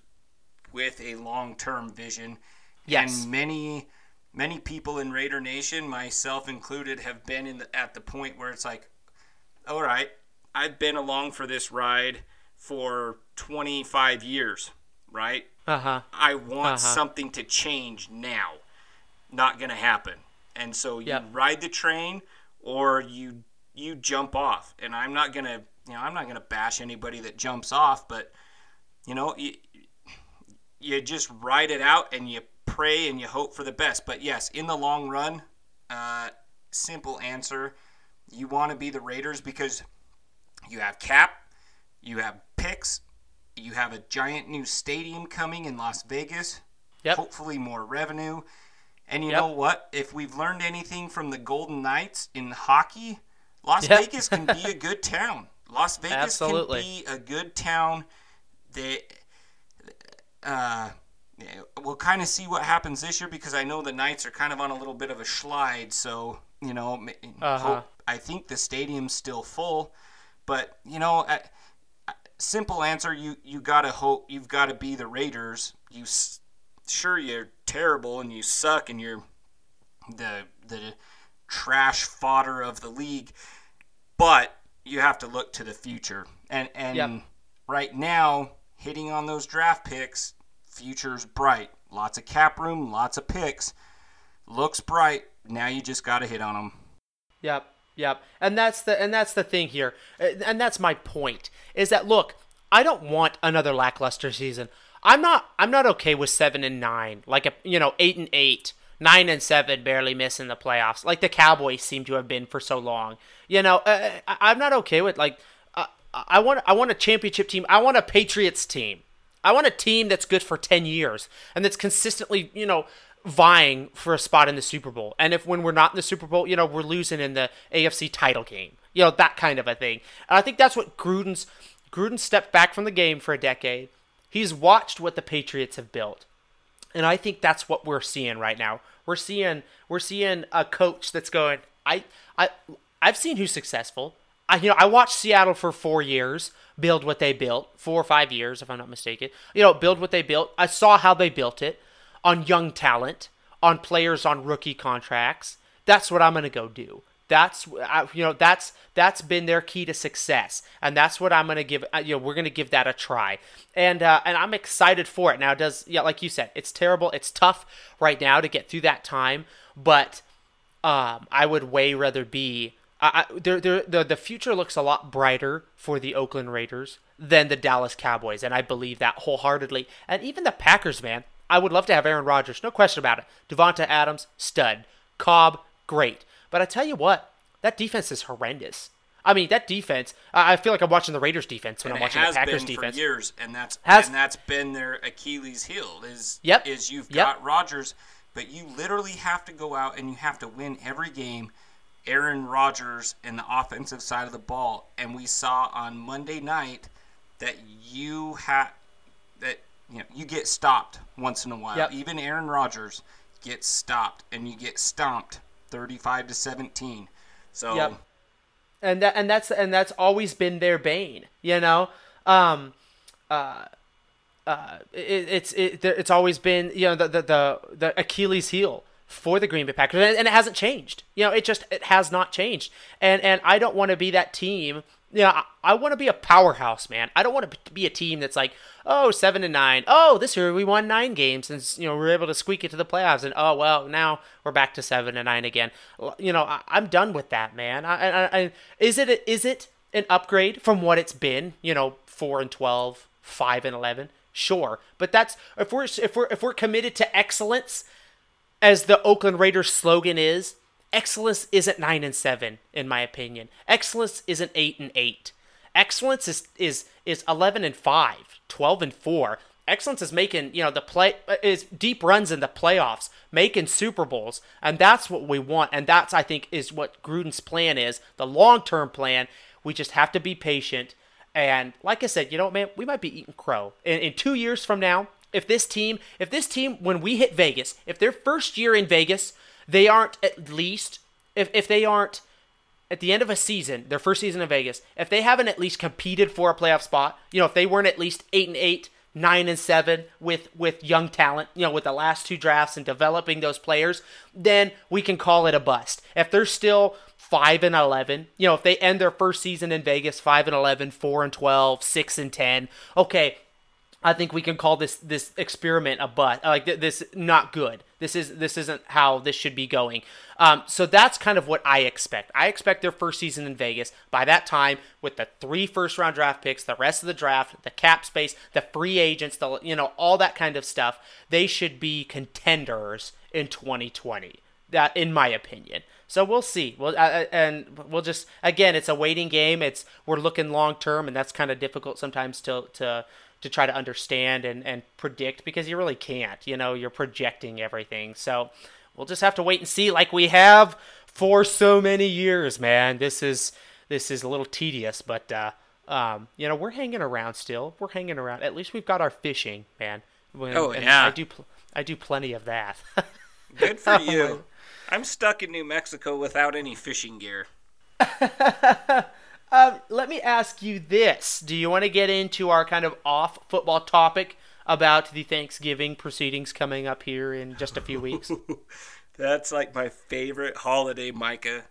with a long-term vision. Yes. And many many people in Raider Nation, myself included, have been in the, at the point where it's like, all right, I've been along for this ride for 25 years, right? Uh huh. I want Uh-huh. something to change now. Not gonna happen. And so you Yep. ride the train or you you jump off. And I'm not gonna you know, I'm not gonna bash anybody that jumps off, but you know, you, you just ride it out and you pray and you hope for the best. But yes, in the long run, uh, simple answer, you want to be the Raiders because you have cap, you have picks, you have a giant new stadium coming in Las Vegas. Yep. Hopefully more revenue. And you Yep. know what? If we've learned anything from the Golden Knights in hockey, Las Yep. Vegas can be a good town. Las Vegas Absolutely. can be a good town. They uh we'll kind of see what happens this year because I know the Knights are kind of on a little bit of a slide. So you know, Uh-huh. hope, I think the stadium's still full, but you know, I, simple answer. You you gotta hope you've got to be the Raiders. You sure you're terrible and you suck and you're the the trash fodder of the league, but you have to look to the future. And and yep. right now, hitting on those draft picks, future's bright. Lots of cap room, lots of picks. Looks bright. Now you just got to hit on them. Yep. Yep. And that's the and that's the thing here. And that's my point is that look, I don't want another lackluster season. I'm not I'm not okay with 7 and 9, like a you know, 8 and 8, 9 and 7 barely missing the playoffs like the Cowboys seem to have been for so long. You know, uh, I'm not okay with like uh, I want I want a championship team. I want a Patriots team. I want a team that's good for 10 years and that's consistently, you know, vying for a spot in the Super Bowl. And if when we're not in the Super Bowl, you know, we're losing in the AFC title game. You know, that kind of a thing. And I think that's what Gruden's Gruden stepped back from the game for a decade. He's watched what the Patriots have built. And I think that's what we're seeing right now. We're seeing we're seeing a coach that's going, I I I've seen who's successful. I you know, I watched Seattle for 4 years build what they built, 4 or 5 years if I'm not mistaken. You know, build what they built. I saw how they built it on young talent, on players on rookie contracts. That's what I'm going to go do. That's you know that's that's been their key to success, and that's what I'm gonna give. You know, we're gonna give that a try, and uh, and I'm excited for it. Now, it does yeah, like you said, it's terrible. It's tough right now to get through that time, but um, I would way rather be. I, I, the the future looks a lot brighter for the Oakland Raiders than the Dallas Cowboys, and I believe that wholeheartedly. And even the Packers, man, I would love to have Aaron Rodgers, no question about it. Davante Adams, stud. Cobb, great. But I tell you what, that defense is horrendous. I mean, that defense. I feel like I'm watching the Raiders defense when and I'm watching the Packers defense. For years, and that's has, and that's been their Achilles heel. Is yep, is you've yep. got Rodgers, but you literally have to go out and you have to win every game. Aaron Rodgers in the offensive side of the ball, and we saw on Monday night that you had that you know you get stopped once in a while. Yep. Even Aaron Rodgers gets stopped, and you get stomped thirty-five to seventeen. So. Yep. And that and that's and that's always been their bane, you know. Um, uh, uh, it, it's it, it's always been you know the, the the the Achilles heel for the Green Bay Packers, and, and it hasn't changed. You know, it just it has not changed. And and I don't want to be that team you know, I, I want to be a powerhouse, man. I don't want to be a team that's like, oh, seven and nine. Oh, this year we won nine games, and you know we're able to squeak it to the playoffs. And oh well, now we're back to seven and nine again. You know, I, am done with that, man. I, I, I, is it a, is it an upgrade from what it's been? You know, four and 12, 5 and eleven. Sure, but that's if we're if we're if we're committed to excellence, as the Oakland Raiders slogan is, excellence isn't 9 and 7 in my opinion. Excellence isn't 8 and 8. Excellence is is is 11 and 5, 12 and 4. Excellence is making, you know, the play is deep runs in the playoffs, making Super Bowls, and that's what we want and that's I think is what Gruden's plan is, the long-term plan. We just have to be patient and like I said, you know, man, we might be eating crow. In, in 2 years from now, if this team, if this team when we hit Vegas, if their first year in Vegas they aren't at least if if they aren't at the end of a season, their first season in Vegas, if they haven't at least competed for a playoff spot, you know, if they weren't at least eight and eight, nine and seven with with young talent, you know, with the last two drafts and developing those players, then we can call it a bust. If they're still five and eleven, you know, if they end their first season in Vegas five and 11, 4 and 12, 6 and ten, okay, I think we can call this this experiment a butt. Like this, not good. This is this isn't how this should be going. Um, so that's kind of what I expect. I expect their first season in Vegas. By that time, with the three first round draft picks, the rest of the draft, the cap space, the free agents, the you know all that kind of stuff, they should be contenders in 2020. That, in my opinion. So we'll see. Well, uh, and we'll just again, it's a waiting game. It's we're looking long term, and that's kind of difficult sometimes to to to try to understand and, and predict because you really can't. You know, you're projecting everything. So we'll just have to wait and see, like we have for so many years, man. This is this is a little tedious, but uh, um, you know, we're hanging around still. We're hanging around. At least we've got our fishing, man. When, oh yeah, I do. Pl- I do plenty of that. Good for you. I'm stuck in New Mexico without any fishing gear. um, let me ask you this: Do you want to get into our kind of off football topic about the Thanksgiving proceedings coming up here in just a few weeks? That's like my favorite holiday, Micah.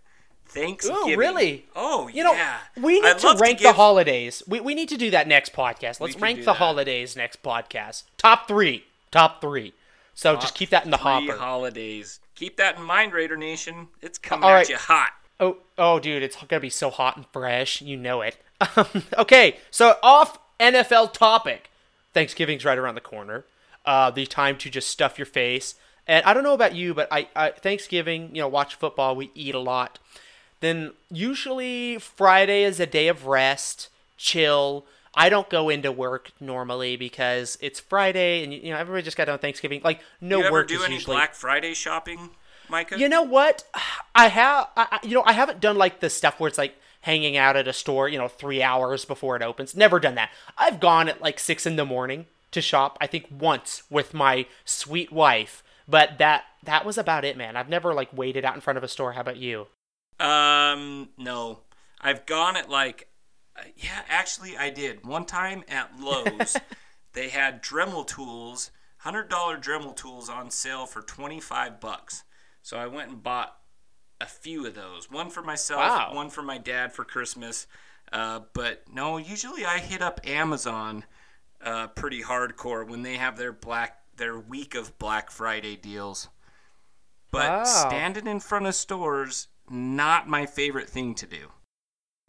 Thanksgiving. Ooh, really? Oh, You know, yeah. we need I'd to rank the give- holidays. We, we need to do that next podcast. Let's rank the that. holidays next podcast. Top three. Top three. So just keep that in the hopper. holidays. Keep that in mind, Raider Nation. It's coming All at right. you hot. Oh, oh, dude, it's gonna be so hot and fresh. You know it. okay, so off NFL topic. Thanksgiving's right around the corner. Uh, the time to just stuff your face. And I don't know about you, but I, I Thanksgiving, you know, watch football. We eat a lot. Then usually Friday is a day of rest, chill. I don't go into work normally because it's Friday, and you know everybody just got done with Thanksgiving. Like no you ever work do any usually. Black Friday shopping, Micah? You know what? I have, I, you know, I haven't done like the stuff where it's like hanging out at a store, you know, three hours before it opens. Never done that. I've gone at like six in the morning to shop. I think once with my sweet wife, but that that was about it, man. I've never like waited out in front of a store. How about you? Um, no. I've gone at like, uh, yeah, actually, I did. One time at Lowe's, they had Dremel tools, hundred dollar Dremel tools on sale for twenty five bucks. So I went and bought a few of those. One for myself, Wow. one for my dad for Christmas. Uh, but no, usually I hit up Amazon uh, pretty hardcore when they have their black their week of Black Friday deals. But Wow. standing in front of stores, not my favorite thing to do.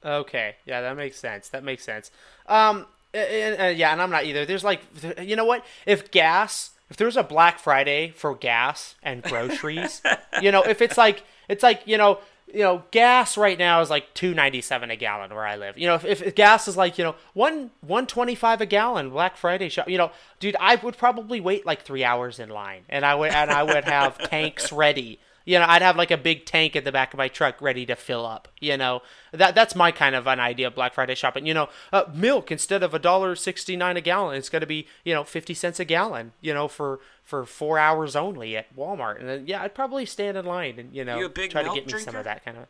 Okay, yeah, that makes sense. That makes sense. Um, and, and, yeah, and I'm not either. There's like, you know what? If gas, if there was a Black Friday for gas and groceries, you know, if it's like, it's like, you know, you know, gas right now is like two ninety seven a gallon where I live. You know, if, if gas is like, you know, one one twenty five a gallon Black Friday shop, you know, dude, I would probably wait like three hours in line, and I would and I would have tanks ready. You know, I'd have like a big tank at the back of my truck ready to fill up. You know, that that's my kind of an idea of Black Friday shopping. You know, uh, milk instead of a dollar sixty nine a gallon, it's going to be you know fifty cents a gallon. You know, for for four hours only at Walmart. And then yeah, I'd probably stand in line and you know You try to get me some of that kind of.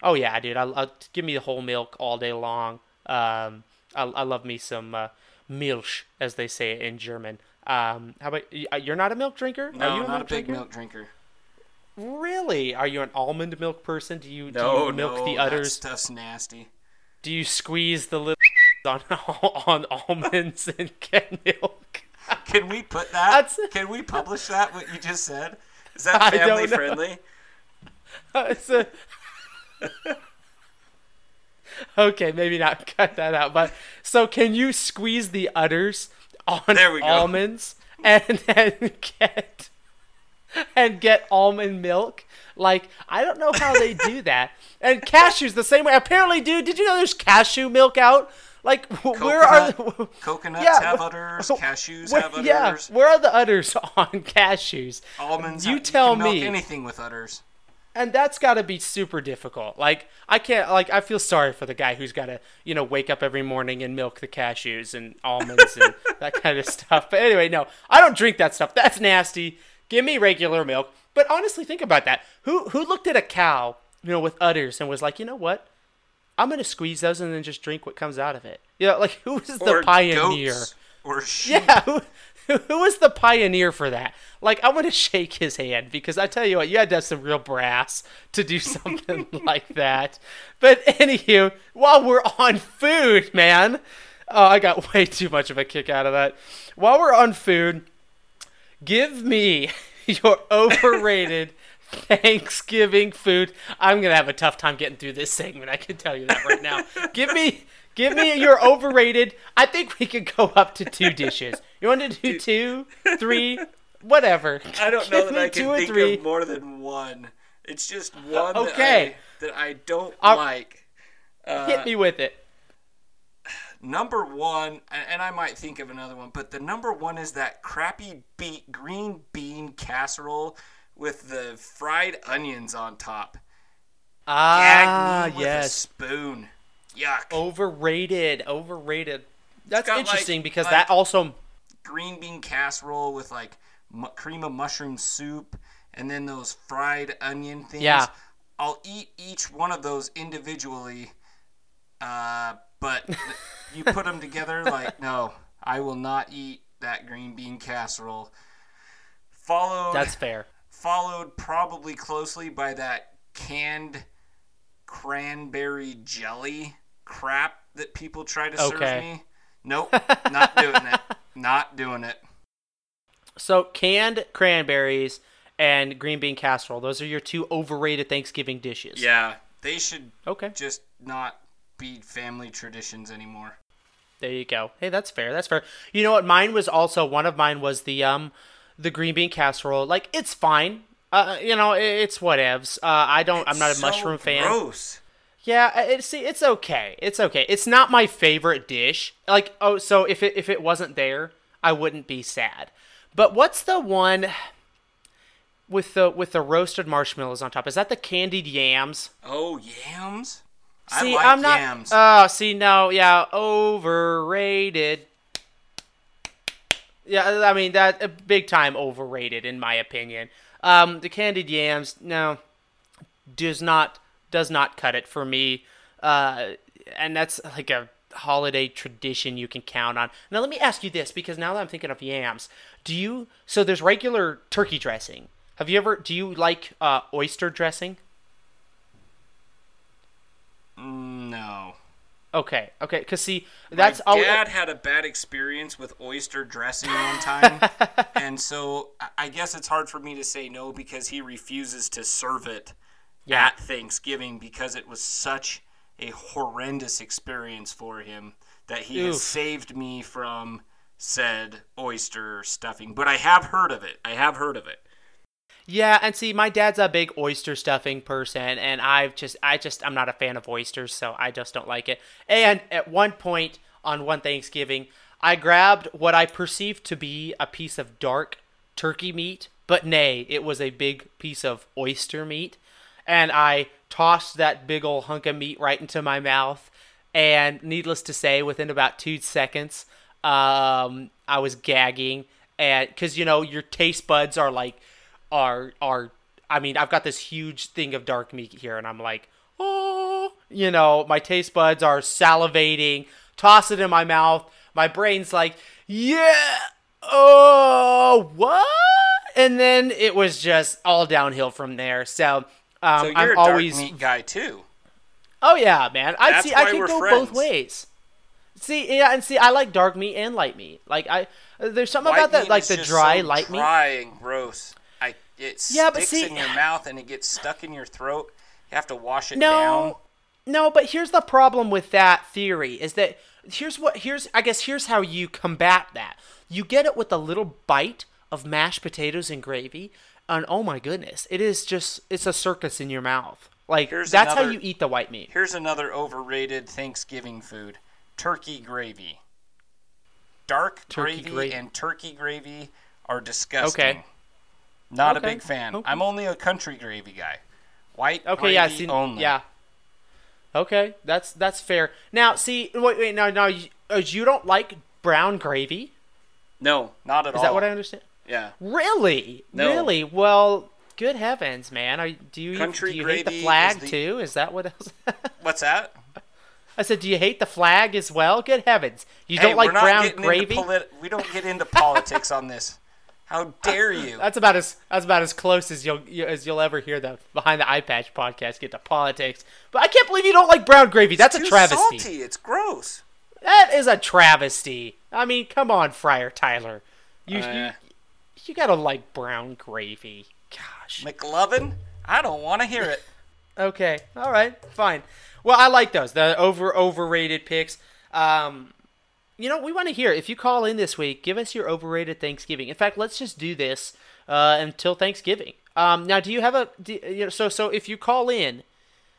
Oh yeah, dude. I, I give me the whole milk all day long. Um, I, I love me some uh, Milch, as they say it in German. Um, how about uh, you're not a milk drinker? No, Are you not a big drinker? milk drinker. Really? Are you an almond milk person? Do you do you milk no, the that udders? stuff's nasty. Do you squeeze the little on on almonds and get milk? Can we put that? That's- Can we publish that? What you just said? Is that I don't family know. friendly? It's a- okay, maybe not cut that out. But so, can you squeeze the udders on There we go. almonds and then get and get almond milk? Like I don't know how they do that. And cashews the same way. Apparently, dude, did you know there's cashew milk out? Like, wh- where are the, Coconuts Yeah, have udders. Cashews where- have udders. Yeah, where are the udders on cashews? Almonds. You have- tell milk me. anything with udders. and that's got to be super difficult. Like I can't like I feel sorry for the guy who's got to, you know, wake up every morning and milk the cashews and almonds and that kind of stuff. But anyway, no. I don't drink that stuff. That's nasty. Give me regular milk. But honestly, think about that. Who who looked at a cow, you know, with udders and was like, "You know what? I'm going to squeeze those and then just drink what comes out of it." You know, like who was the or pioneer? goats, or sheep. Yeah, who, who was the pioneer for that? Like, I want to shake his hand because I tell you what, you had to have some real brass to do something like that. But anywho, while we're on food, man, oh, I got way too much of a kick out of that. While we're on food, give me your overrated Thanksgiving food. I'm gonna have a tough time getting through this segment. I can tell you that right now. give me, give me your overrated. I think we could go up to two dishes. You want to do two, three, whatever. I don't know Give that I can think three. of more than one. It's just one Okay. that, I, that I don't I'll- like. Uh, Hit me with it. Number one, and I might think of another one, but the number one is that crappy beet green bean casserole with the fried onions on top. Ah, Gag me with a yes. spoon. Yuck. Overrated. Overrated. That's interesting like- because like- that also. green bean casserole with like cream of mushroom soup and then those fried onion things. Yeah. I'll eat each one of those individually Uh, but you put them together like no, I will not eat that green bean casserole. Followed That's fair. followed probably closely by that canned cranberry jelly crap that people try to serve Okay. me. Nope, not doing it. Not doing it. So canned cranberries and green bean casserole. Those are your two overrated Thanksgiving dishes. Yeah, they should Okay. just not be family traditions anymore. There you go. Hey, that's fair. That's fair. You know what? Mine was also one of mine was the um the green bean casserole. Like it's fine. Uh, you know, i- it's whatevs. Uh, I don't. I'm not a So mushroom fan. Gross. Yeah, uh, it, see, it's okay. It's okay. It's not my favorite dish. Like, oh, so if it if it wasn't there, I wouldn't be sad. But what's the one with the with the roasted marshmallows on top? Is that the candied yams? Oh, yams. See, I like am not. yams. Oh, see, no, yeah, overrated. Yeah, I mean that uh, big time overrated in my opinion. Um, the candied yams, no, does not does not cut it for me. Uh, and that's like a holiday tradition you can count on. Now let me ask you this, because now that I'm thinking of yams, do you? So there's regular turkey dressing. Have you ever? Do you like uh, oyster dressing? No. Okay, okay, because see, that's My all. dad had a bad experience with oyster dressing one time, and so I- I guess it's hard for me to say no because he refuses to serve it Yeah. at Thanksgiving because it was such a horrendous experience for him that he Oof. has saved me from said oyster stuffing. But I have heard of it. I have heard of it. Yeah, and see, my dad's a big oyster stuffing person, and I've just, I just, I'm not a fan of oysters, so I just don't like it. And at one point on one Thanksgiving, I grabbed what I perceived to be a piece of dark turkey meat, but nay, it was a big piece of oyster meat, and I tossed that big old hunk of meat right into my mouth, and needless to say, within about two seconds, um, I was gagging, and because you know your taste buds are like are are I mean, I've got this huge thing of dark meat here and I'm like, "Oh, you know, my taste buds are salivating, toss it in my mouth. My brain's like, "Yeah. Oh, what?" And then it was just all downhill from there. So, um, So you're I'm a dark always meat guy too. Oh yeah, man. I That's see. I can go friends. both ways. See, yeah, and see, I like dark meat and light meat. Like I, there's something White about that, like the dry so light meat. dry and gross. It Yeah, but sticks see- in your mouth and it gets stuck in your throat. You have to wash it No, down. no, but here's the problem with that theory: is that here's what here's I guess here's how you combat that. You get it with a little bite of mashed potatoes and gravy, and oh my goodness, it is just it's a circus in your mouth. Like Here's that's how you eat the white meat. Here's another overrated Thanksgiving food: turkey gravy. Dark Turkey gravy gravy. and turkey gravy are disgusting. Okay. Not Okay. a big fan. Okay. I'm only a country gravy guy. White Okay, gravy yeah, see, only. yeah. Okay, that's that's fair. Now, see, wait, wait, now, now, you, uh, you don't like brown gravy? No, not at Is all. Is that what I understand? Yeah. Really? No. Really? Well, good heavens, man! Are, do you Country do you hate the flag is the- too? Is that what else? What's that? I said, do you hate the flag as well? Good heavens! You hey, don't like brown gravy? Into polit- we don't get into politics on this. How dare you? That's about as that's about as close as you'll you, as you'll ever hear the behind the eye patch podcast get to politics. But I can't believe you don't like brown gravy. That's a Too travesty. salty. It's gross. That is a travesty. I mean, come on, Friar Tyler. You Uh. you, you gotta like brown gravy. Gosh. McLovin, I don't want to hear it. Okay. All right. Fine. Well, I like those. The over overrated picks. Um, you know, we want to hear if you call in this week. Give us your overrated Thanksgiving. In fact, let's just do this uh, until Thanksgiving. Um, now, do you have a do, you know, so so if you call in,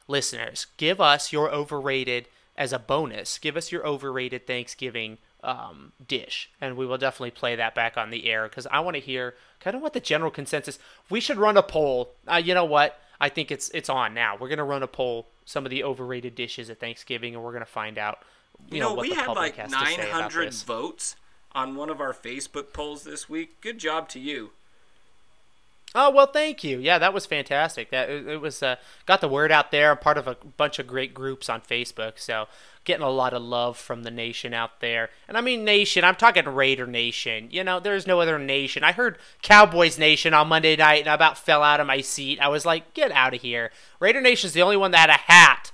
listeners, give us your overrated as a bonus. Give us your overrated Thanksgiving um, dish, and we will definitely play that back on the air because I want to hear kind of what the general consensus. We should run a poll. Uh, you know what? I think it's it's on now. We're gonna run a poll. Some of the overrated dishes at Thanksgiving, and we're gonna find out. You, You know, what we the had like has to say about 900 votes on one of our Facebook polls this week. Good job to you. Oh well, thank you. Yeah, that was fantastic. That it, it was uh, got the word out there. I'm part of a bunch of great groups on Facebook, so getting a lot of love from the nation out there. And I mean nation, I'm talking Raider Nation. You know, there's no other nation. I heard Cowboys Nation on Monday night, and I about fell out of my seat. I was like, get out of here. Raider Nation's the only one that had a hat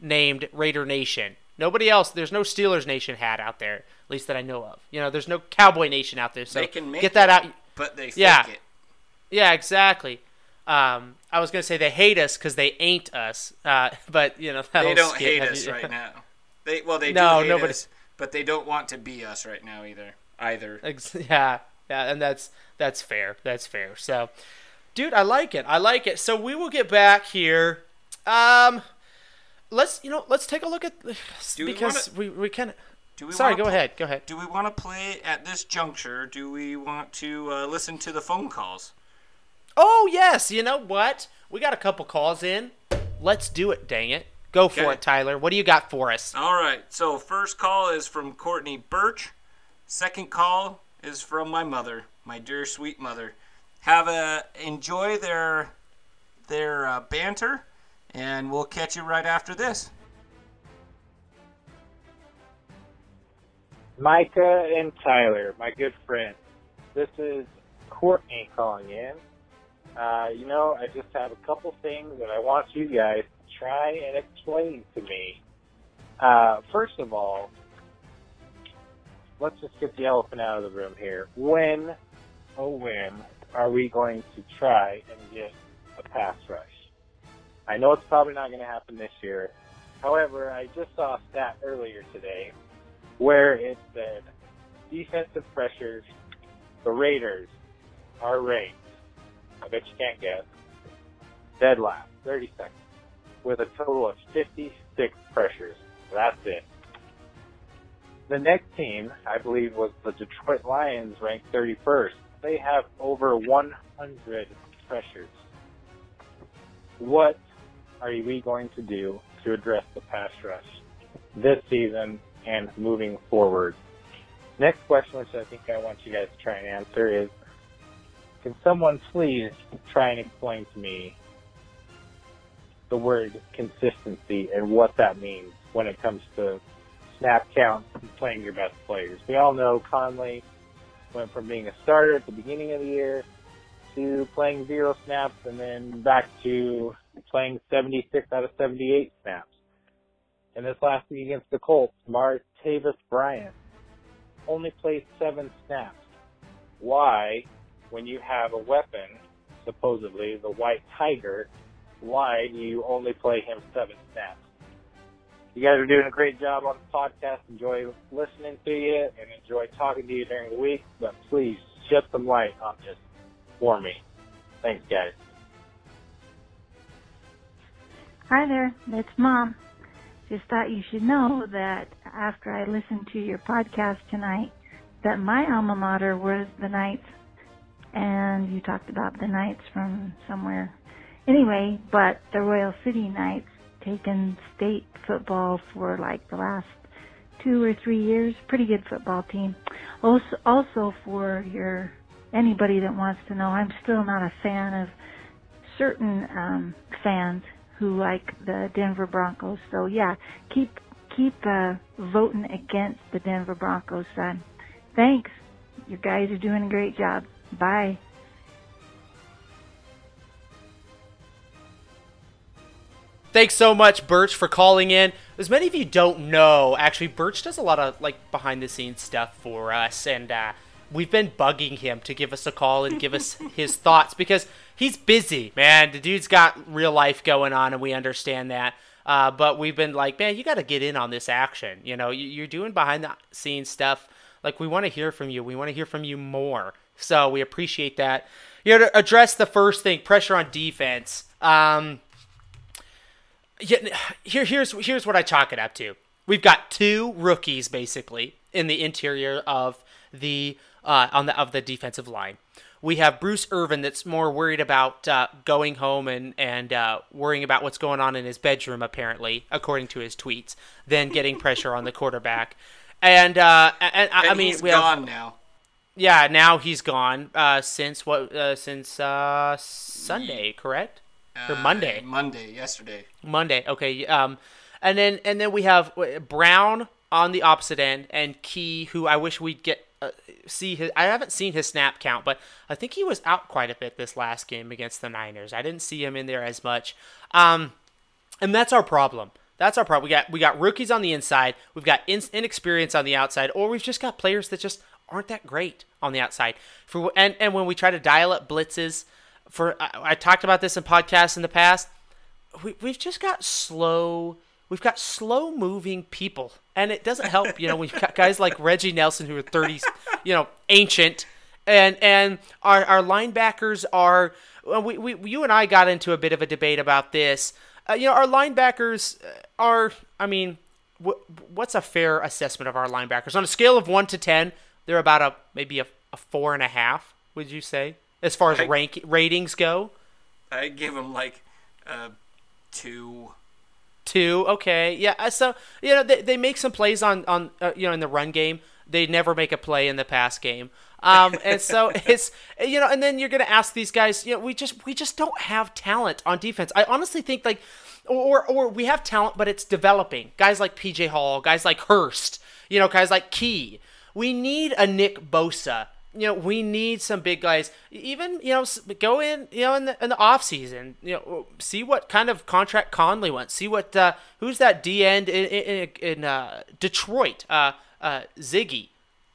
named Raider Nation. Nobody else. There's no Steelers Nation hat out there, at least that I know of. You know, there's no Cowboy Nation out there. So They can make get that it, out. But they Yeah. it. Yeah, exactly. Um, I was gonna say they hate us because they ain't us, uh, but you know They don't skip- hate us right now. They well, they No, do hate nobody- us, but they don't want to be us right now either. Either. Ex- Yeah, yeah, and that's that's fair. That's fair. So, dude, I like it. I like it. So we will get back here. Um, let's you know let's take a look at Do we because wanna- we we of. Do we Sorry, go ahead. Go ahead. Do we want to play at this juncture? Do we want to uh, listen to the phone calls? Oh yes, you know what? We got a couple calls in. Let's do it. Dang it. Go for Okay. it, Tyler. What do you got for us? All right. So first call is from Courtney Birch. Second call is from my mother, my dear sweet mother. Have a enjoy their their uh, banter, and we'll catch you right after this. Micah and Tyler, my good friends. This is Courtney calling in. Uh, you know, I just have a couple things that I want you guys to try and explain to me. Uh, first of all, let's just get the elephant out of the room here. When, oh when, are we going to try and get a pass rush? I know it's probably not going to happen this year. However, I just saw a stat earlier today where it said defensive pressures, the Raiders are ranked, I bet you can't guess, dead last, 30 seconds, with a total of 56 pressures. That's it. The next team, I believe, was the Detroit Lions, ranked 31st. They have over 100 pressures. What are we going to do to address the pass rush this season and moving forward. Next question, which I think I want you guys to try and answer is, can someone please try and explain to me the word consistency and what that means when it comes to snap count and playing your best players? We all know Conley went from being a starter at the beginning of the year to playing zero snaps and then back to playing 76 out of 78 snaps. And this last week against the Colts, Martavis Bryant only played seven snaps. Why, when you have a weapon, supposedly the White Tiger, why do you only play him seven snaps? You guys are doing a great job on the podcast. Enjoy listening to you and enjoy talking to you during the week. But please shed some light on this for me. Thanks, guys. Hi there, it's Mom. Just thought you should know that after I listened to your podcast tonight, that my alma mater was the Knights, and you talked about the Knights from somewhere. Anyway, but the Royal City Knights taken state football for like the last two or three years. Pretty good football team. Also, also for your anybody that wants to know, I'm still not a fan of certain um, fans who like the Denver Broncos. So yeah, keep keep uh, voting against the Denver Broncos, son. Thanks. You guys are doing a great job. Bye. Thanks so much, Birch, for calling in. As many of you don't know, actually, Birch does a lot of like behind the scenes stuff for us, and uh, we've been bugging him to give us a call and give us his thoughts because he's busy, man. The dude's got real life going on, and we understand that. Uh, but we've been like, man, you got to get in on this action. You know, you- you're doing behind the scenes stuff. Like, we want to hear from you. We want to hear from you more. So we appreciate that. You know, to address the first thing, pressure on defense. Um, yeah, here, here's here's what I chalk it up to. We've got two rookies basically in the interior of the uh, on the of the defensive line. We have Bruce Irvin that's more worried about uh, going home and and uh, worrying about what's going on in his bedroom, apparently, according to his tweets, than getting pressure on the quarterback. And uh, and, I- I mean, he's we have gone now. Yeah, now he's gone. Uh, since what? Uh, since uh, Sunday, correct? Or Uh, Monday. Monday, yesterday. Monday. Okay. Um, and then and then we have uh, Brown on the opposite end and Key, who I wish we'd get uh, see his. I haven't seen his snap count, but I think he was out quite a bit this last game against the Niners. I didn't see him in there as much. Um, and that's our problem. That's our problem. We got we got rookies on the inside. We've got in, inexperience on the outside, or we've just got players that just aren't that great on the outside. For and and when we try to dial up blitzes, for I, I talked about this in podcasts in the past. We we've just got slow. We've got slow moving people, and it doesn't help. You know, we've got guys like Reggie Nelson who are thirty, you know, ancient, and and our our linebackers are. We, we you and I got into a bit of a debate about this. Uh, you know, our linebackers are. I mean, wh- what's a fair assessment of our linebackers on a scale of one to ten? They're about a maybe a, a four and a half. Would you say, as far as I- rank ratings go? I give them like uh, two. Two, okay, yeah. uh, So you know they, they make some plays on on uh, you know in the run game. They never make a play in the pass game. Um, and so it's you know, and then you're gonna ask these guys. You know, we just we just don't have talent on defense. I honestly think like, or or we have talent, but it's developing. Guys like PJ Hall, guys like Hurst, you know, guys like Key. We need a Nick Bosa you know, we need some big guys. Even you know, go in you know in the in the off season. You know, see what kind of contract Conley wants. See what uh, who's that D end in in, in uh, Detroit. Uh, uh, Ziggy.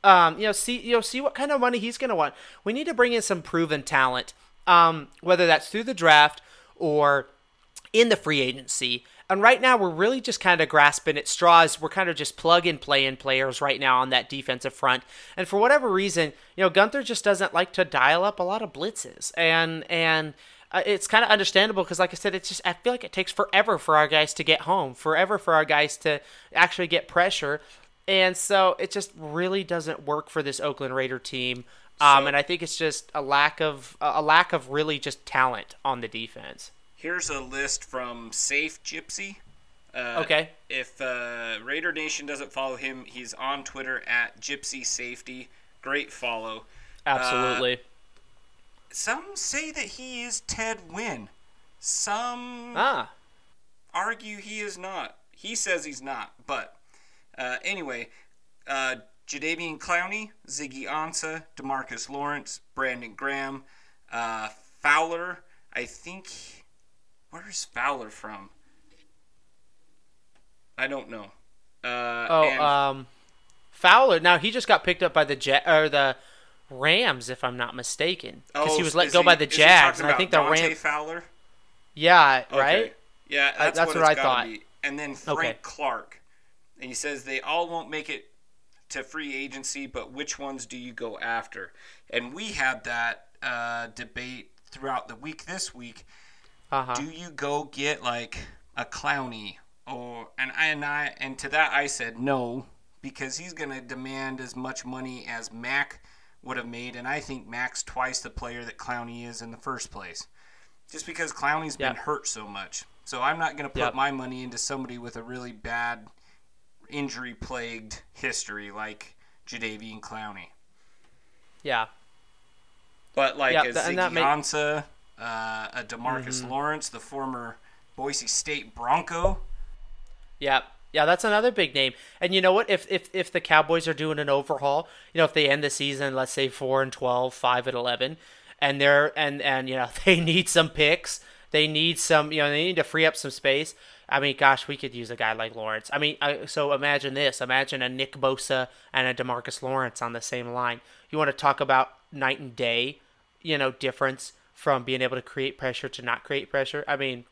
Um, you know, see you know see what kind of money he's gonna want. We need to bring in some proven talent. Um, whether that's through the draft or in the free agency. And right now, we're really just kind of grasping at straws. We're kind of just plug and play in players right now on that defensive front. And for whatever reason, you know, Guenther just doesn't like to dial up a lot of blitzes. And and uh, it's kind of understandable because, like I said, it's just I feel like it takes forever for our guys to get home, forever for our guys to actually get pressure. And so it just really doesn't work for this Oakland Raider team. Um, So- and I think it's just a lack of a lack of really just talent on the defense. Here's a list from Safe Gypsy. Uh, Okay. If uh, Raider Nation doesn't follow him, he's on Twitter at Gypsy Safety. Great follow. Absolutely. Some say that he is Ted Wynn. Some ah. argue he is not. He says he's not, but uh, anyway, uh, Jadeveon Clowney, Ziggy Ansah, Demarcus Lawrence, Brandon Graham, uh, Fowler. I think where's Fowler from? I don't know. Uh, Oh, and- um, Fowler. Now he just got picked up by the Jet or the Rams, if I'm not mistaken, because oh, he was let go he- by the Jags, and I think the Rams. Fowler. Yeah, Okay. right. Yeah, I- that's, that's what, what it's I thought. Be. And then Frank Okay. Clark. And he says they all won't make it to free agency, but which ones do you go after? And we had that uh, debate throughout the week this week. Uh huh. Do you go get like a Clowney or and I and I and to that I said no because he's gonna demand as much money as Mack would have made, and I think Mack's twice the player that Clowney is in the first place. Just because Clowney's been hurt so much, so I'm not gonna put Yep. my money into somebody with a really bad injury plagued history like Jadeveon Clowney. Yeah. But like Yeah, a th- and that Ziggy uh, a Demarcus Mm-hmm. Lawrence, the former Boise State Bronco. Yeah. Yeah, that's another big name. And you know what? If if if the Cowboys are doing an overhaul, you know, if they end the season, let's say four and 12, 5 and eleven, and they're and and you know they need some picks, they need some, you know, they need to free up some space. I mean, gosh, we could use a guy like Lawrence. I mean, I, so imagine this: imagine a Nick Bosa and a Demarcus Lawrence on the same line. You want to talk about night and day, you know, difference from being able to create pressure to not create pressure. I mean,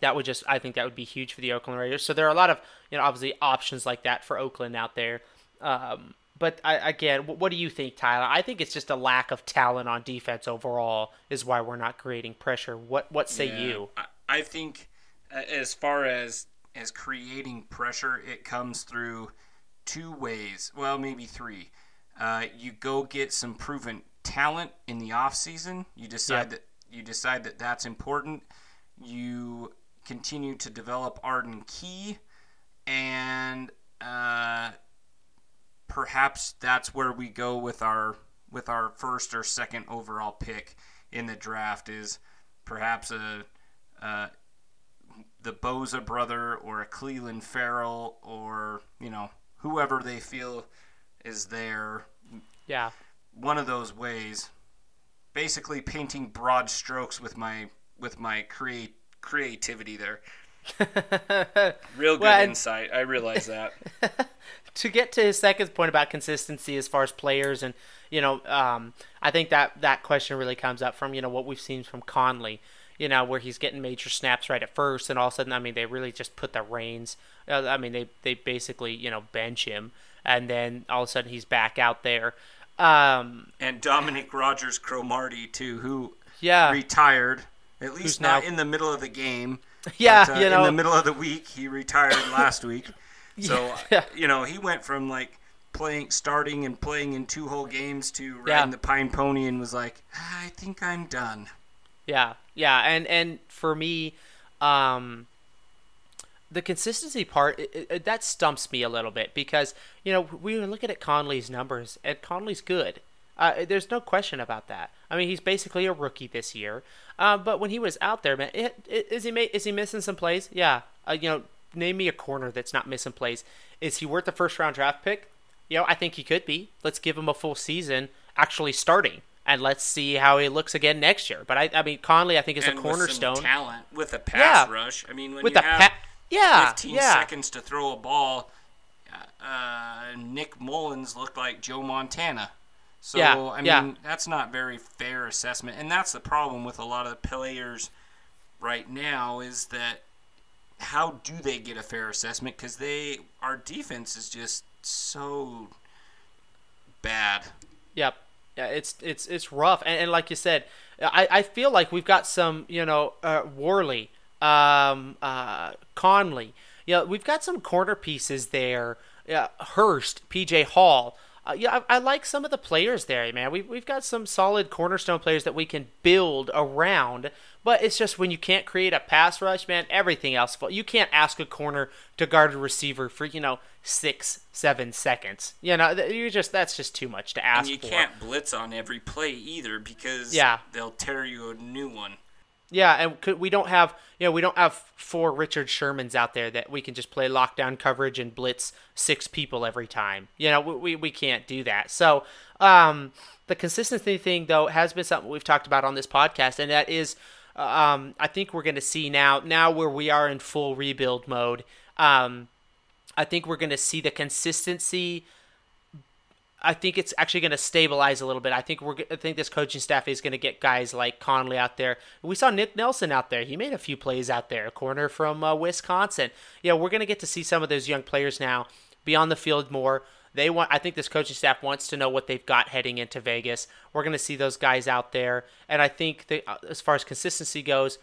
that would just I think that would be huge for the Oakland Raiders. So there are a lot of you know obviously options like that for Oakland out there. Um, but I, again, what do you think, Tyler? I think it's just a lack of talent on defense overall is why we're not creating pressure. What what say Yeah, you? I, I think uh, as far as as creating pressure, it comes through two ways. Well, maybe three. Uh, you go get some proven talent in the off season. You decide Yep. that you decide that that's important. You continue to develop Arden Key, and uh, perhaps that's where we go with our with our first or second overall pick in the draft is perhaps a, a the Bosa brother or a Clelin Ferrell or you know whoever they feel is there. Yeah. One of those ways, basically painting broad strokes with my with my create creativity there. Real good Well, insight. I realize that. to get to his second point about consistency as far as players and you know um, i think that that question really comes up from you know what we've seen from conley you know where he's getting major snaps right at first and all of a sudden i mean they really just put the reins uh, i mean they, they basically you know bench him and then all of a sudden he's back out there um, and Dominique Rodgers-Cromartie too, who yeah retired at least not now- in the middle of the game. yeah But, uh, you know in the middle of the week, he retired last week. So Yeah. you know, he went from like playing, starting and playing in two whole games to riding Yeah. the Pine Pony and was like, I think I'm done. Yeah, yeah, and and for me, um, the consistency part it, it, that stumps me a little bit because you know we were looking at Conley's numbers and Conley's good. Uh, there's no question about that. I mean, he's basically a rookie this year. Uh, but when he was out there, man, it, is he ma- is he missing some plays? Yeah. Uh, you know, name me a corner that's not missing plays. Is he worth the first round draft pick? You know, I think he could be. Let's give him a full season actually starting, and let's see how he looks again next year. But I, I mean, Conley, I think is and a with cornerstone talent with a pass Yeah. rush. I mean, when with you the have pa- yeah, 15 yeah. seconds to throw a ball, uh, uh, Nick Mullens looked like Joe Montana. So Yeah, I mean, yeah. that's not very fair assessment, and that's the problem with a lot of the players right now is that how do they get a fair assessment? Because they our defense is just so bad. Yep. Yeah, it's it's it's rough, and, and like you said, I, I feel like we've got some, you know, uh, Worley, um, uh, Conley. Yeah, we've got some corner pieces there. Yeah, Hurst, PJ Hall. Uh, yeah, I, I like some of the players there, man. We've we've got some solid cornerstone players that we can build around. But it's just when you can't create a pass rush, man, everything else. You can't ask a corner to guard a receiver for you know six, seven seconds. You know, you just that's just too much to ask And you for. can't blitz on every play either because Yeah. they'll tear you a new one. Yeah, and could, we don't have you know we don't have four Richard Shermans out there that we can just play lockdown coverage and blitz six people every time. You know we we, can't do that. So um, the consistency thing though has been something we've talked about on this podcast, and that is um, I think we're going to see now now where we are in full rebuild mode. Um, I think we're going to see the consistency I think it's actually going to stabilize a little bit. I think we're. I think this coaching staff is going to get guys like Conley out there. We saw Nick Nelson out there. He made a few plays out there. Corner from uh, Wisconsin. Know, we're going to get to see some of those young players now be on the field more. They want. I think this coaching staff wants to know what they've got heading into Vegas. We're going to see those guys out there, and I think that uh, as far as consistency goes,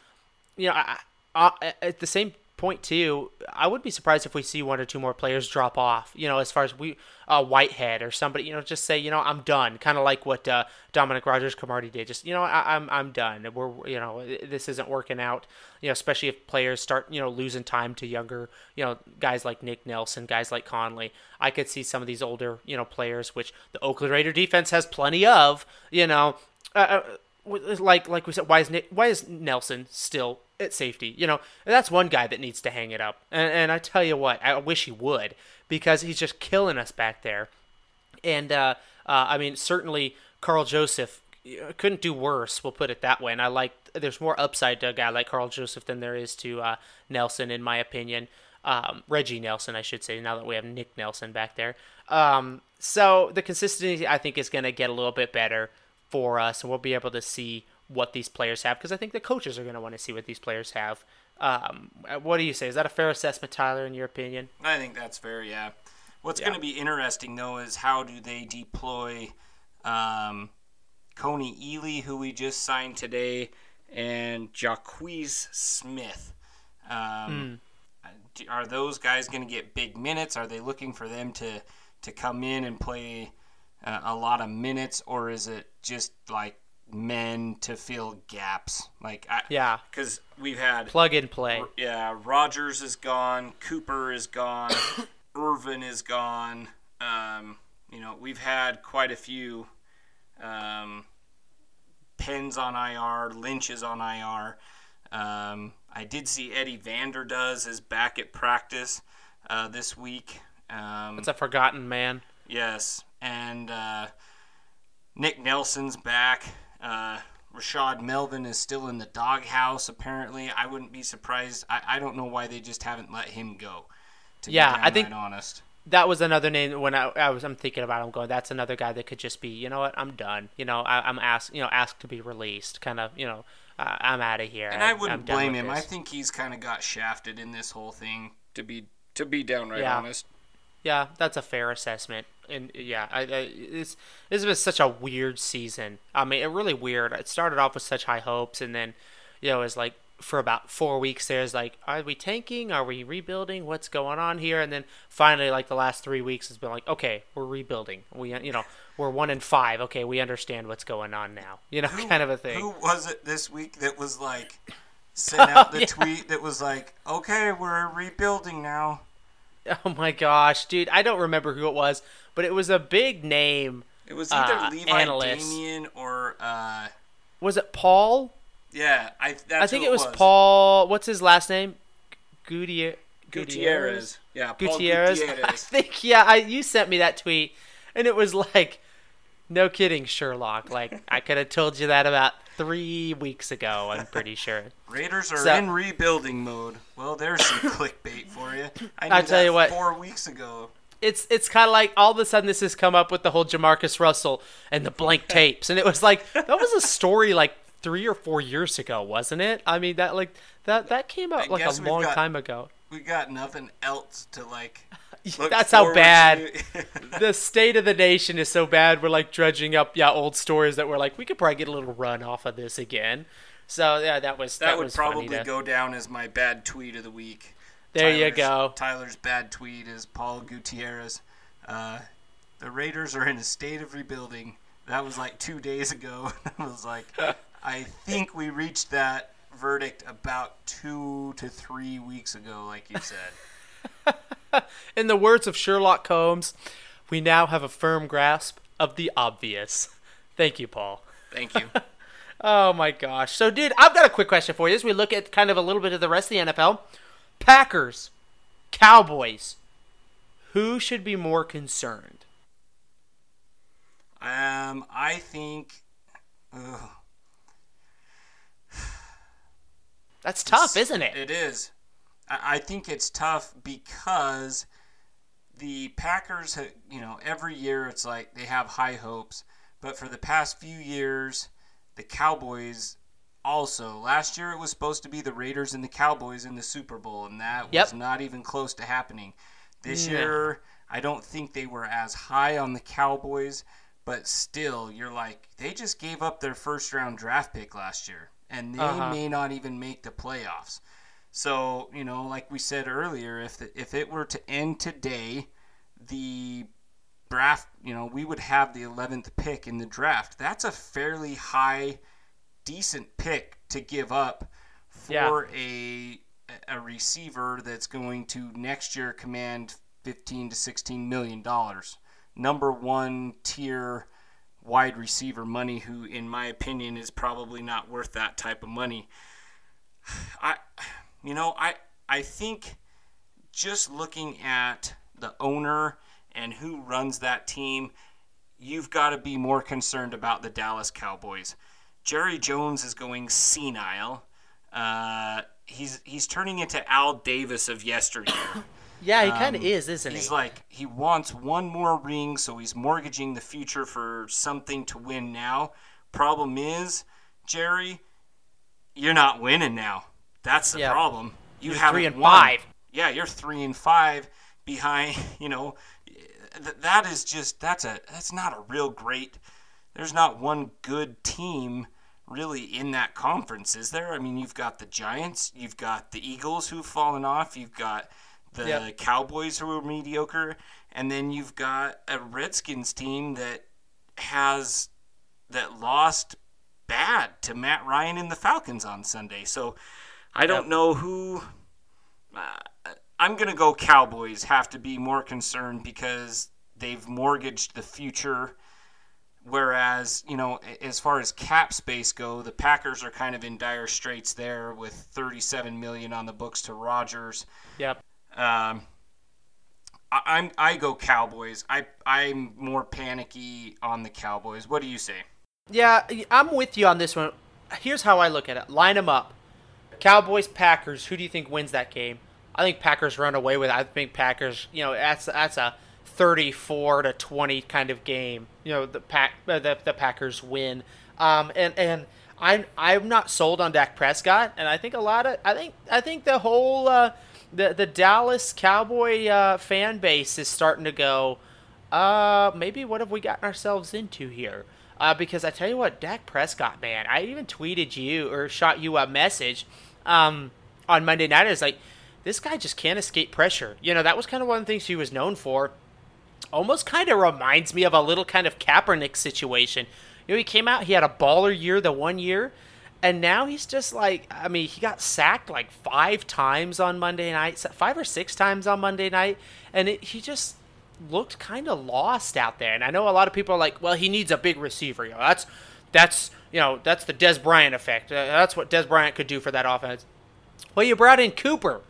you know, I, I, at the same point too, I would be surprised if we see one or two more players drop off. You know, as far as we, uh, Whitehead or somebody, you know, just say, you know, I'm done. Kind of like what uh, Dominique Rodgers-Cromartie did. Just, you know, I, I'm I'm done. We're, you know, this isn't working out. You know, especially if players start, you know, losing time to younger, you know, guys like Nick Nelson, guys like Conley. I could see some of these older, you know, players, which the Oakland Raider defense has plenty of. You know. Uh, uh, like like we said, why is why is Nelson still at safety? You know, that's one guy that needs to hang it up. And, and I tell you what, I wish he would because he's just killing us back there. And uh, uh, I mean, certainly Karl Joseph uh, couldn't do worse. We'll put it that way. And I like there's more upside to a guy like Karl Joseph than there is to uh, Nelson, in my opinion. Um, Reggie Nelson, I should say. Now that we have Nick Nelson back there, um, so the consistency I think is going to get a little bit better for us, and we'll be able to see what these players have because I think the coaches are going to want to see what these players have. Um, what do you say? Is that a fair assessment, Tyler, in your opinion? I think that's fair. Yeah. What's Yeah. going to be interesting though is how do they deploy um, Kony Ealy, who we just signed today, and Jacquies Smith. Um, do- Are those guys going to get big minutes? Are they looking for them to to come in and play uh, a lot of minutes, or is it just like men to fill gaps? Like, I, Yeah. because we've had Plug and play. yeah, Rogers is gone. Cooper is gone. Irvin is gone. Um, you know, we've had quite a few Um, Penn's on IR. Lynch is on IR. Um, I did see Eddie Vanderdoes is back at practice uh, this week. Um, It's a forgotten man. Yes, and uh, Nick Nelson's back. Uh, Rashad Melvin is still in the doghouse. Apparently, I wouldn't be surprised. I, I don't know why they just haven't let him go. To Yeah, be I think- honest. That was another name when I, I was I'm thinking about him going. That's another guy that could just be. You know what? I'm done. You know I, I'm asked. You know asked to be released. Kind of. You know uh, I'm out of here. And I I'm wouldn't blame him. I think he's kind of got shafted in this whole thing. To be to be downright Yeah. honest. Yeah, that's a fair assessment. And yeah, I, I it's this was such a weird season. I mean, it really weird. It started off with such high hopes, and then you know, it was like for about four weeks there's like, are we tanking? Are we rebuilding? What's going on here? And then finally, like the last three weeks has been like, okay, we're rebuilding. We you know we're one in five. Okay, we understand what's going on now. You know, kind of a thing. Who was it this week that was like sent out the yeah. tweet that was like, "Okay, we're rebuilding now." Oh my gosh, dude, I don't remember who it was, but it was a big name. It was either Uh, Levi analyst. Damien or uh, Was it Paul? yeah, I. That's I think it was, Paul. What's his last name? Gutierrez. Gutierrez. Yeah, Paul Gutierrez. I think yeah. I you sent me that tweet, and it was like, no kidding, Sherlock. Like I could have told you that about three weeks ago. I'm pretty sure. Raiders are So- in rebuilding mode. Well, there's some clickbait for you. I knew I'll tell you what. Four weeks ago. It's it's kind of like all of a sudden this has come up with the whole Jamarcus Russell and the blank tapes, and it was like that was a story like three or four years ago, wasn't it? I mean that like that that came out I like a long got- time ago. We got nothing else to like. That's how bad the state of the nation is so bad. We're like dredging up yeah old stories that we're like we could probably get a little run off of this again. So yeah, that was that, that, would was probably to- go down as my bad tweet of the week. There you go. Tyler's bad tweet is Paul Gutierrez. Uh, the Raiders are in a state of rebuilding. That was like two days ago. I was like, I think we reached that verdict about two to three weeks ago, like you said. In the words of Sherlock Holmes, we now have a firm grasp of the obvious. Thank you, Paul. Thank you. Oh my gosh. So, dude, I've got a quick question for you as we look at kind of a little bit of the rest of the NFL. Packers, Cowboys. Who should be more concerned? Um, I think. ugh, That's tough, isn't it? It is. I, think it's tough because the Packers, you know, every year it's like they have high hopes, but for the past few years, the Cowboys also. Last year it was supposed to be the Raiders and the Cowboys in the Super Bowl, and that was not even close to happening. This No. year, I don't think they were as high on the Cowboys, but still, you're like, they just gave up their first round draft pick last year, and they Uh-huh. may not even make the playoffs. So, you know, like we said earlier, if the, if it were to end today, the draft, you know, we would have the 11th pick in the draft. That's a fairly high decent pick to give up for a a receiver that's going to next year command 15 to 16 million dollars. Number 1 tier wide receiver money who in my opinion is probably not worth that type of money. I you know, I I think just looking at the owner and who runs that team, you've got to be more concerned about the Dallas Cowboys. Jerry Jones is going senile. Uh, he's he's turning into Al Davis of yesteryear. Yeah, he kind of is, isn't um, he's he? like he wants one more ring, so he's mortgaging the future for something to win now. Problem is, Jerry, you're not winning now. That's the Yeah. problem. You have three and won. five. Yeah, you're three and five behind. You know, th- that is just that's a that's not a real great. There's not one good team really in that conference, is there? I mean, you've got the Giants, you've got the Eagles who've fallen off, you've got the Yep. Cowboys who are mediocre, and then you've got a Redskins team that has that lost bad to Matt Ryan and the Falcons on Sunday. So I don't Yep. know who. Uh, I'm gonna go Cowboys. Have to be more concerned because they've mortgaged the future Whereas, you know, as far as cap space go, the Packers are kind of in dire straits there with 37 million on the books to Rodgers. Yep. Um, I, I'm I go Cowboys. I I'm more panicky on the Cowboys. What do you say? Yeah, I'm with you on this one. Here's how I look at it. Line them up. Cowboys, Packers. Who do you think wins that game? I think Packers run away with it. I think Packers, you know, that's that's a 34 to 20 kind of game. You know, the pack uh, the, the Packers win. Um, and and I'm I'm not sold on Dak Prescott, and I think a lot of I think I think the whole uh, the the Dallas Cowboy uh, fan base is starting to go. Uh, maybe what have we gotten ourselves into here? Uh, because I tell you what, Dak Prescott, man, I even tweeted you or shot you a message um, on Monday night. I was like, this guy just can't escape pressure. You know, that was kind of one of the things he was known for. Almost kind of reminds me of a little kind of Kaepernick situation. You know, he came out, he had a baller year the one year, and now he's just like, I mean, he got sacked like five times on Monday night, five or six times on Monday night, and it, he just looked kind of lost out there. And I know a lot of people are like, well, he needs a big receiver. You know, that's that's you know that's the Dez Bryant effect. Uh, that's what Dez Bryant could do for that offense. Well, you brought in Cooper.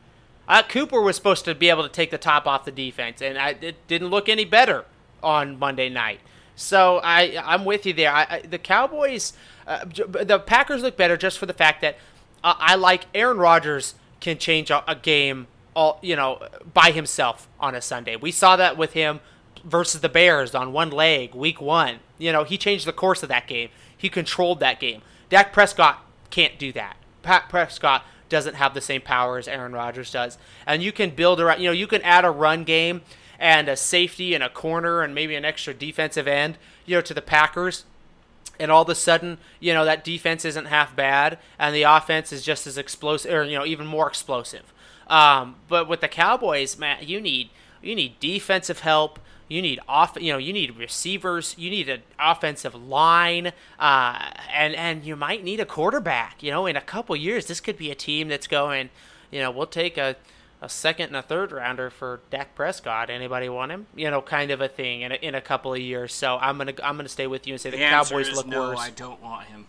Uh, Cooper was supposed to be able to take the top off the defense, and I, it didn't look any better on Monday night. So I I'm with you there. I, I, the Cowboys, uh, the Packers look better just for the fact that uh, I like Aaron Rodgers can change a, a game all you know by himself on a Sunday. We saw that with him versus the Bears on one leg, week one. You know, he changed the course of that game. He controlled that game. Dak Prescott can't do that. Pat Prescott doesn't have the same power as Aaron Rodgers does. And you can build around, you know, you can add a run game and a safety and a corner and maybe an extra defensive end, you know, to the Packers. And all of a sudden, you know, that defense isn't half bad and the offense is just as explosive or, you know, even more explosive. Um, but with the Cowboys, Matt, you need you need defensive help. You need off, you know, you need receivers. You need an offensive line, uh, and and you might need a quarterback. You know, in a couple years, this could be a team that's going. You know, we'll take a, a second and a third rounder for Dak Prescott. Anybody want him? You know, kind of a thing in a, in a couple of years. So I'm gonna I'm gonna stay with you and say the, the Cowboys look no, worse. I don't want him.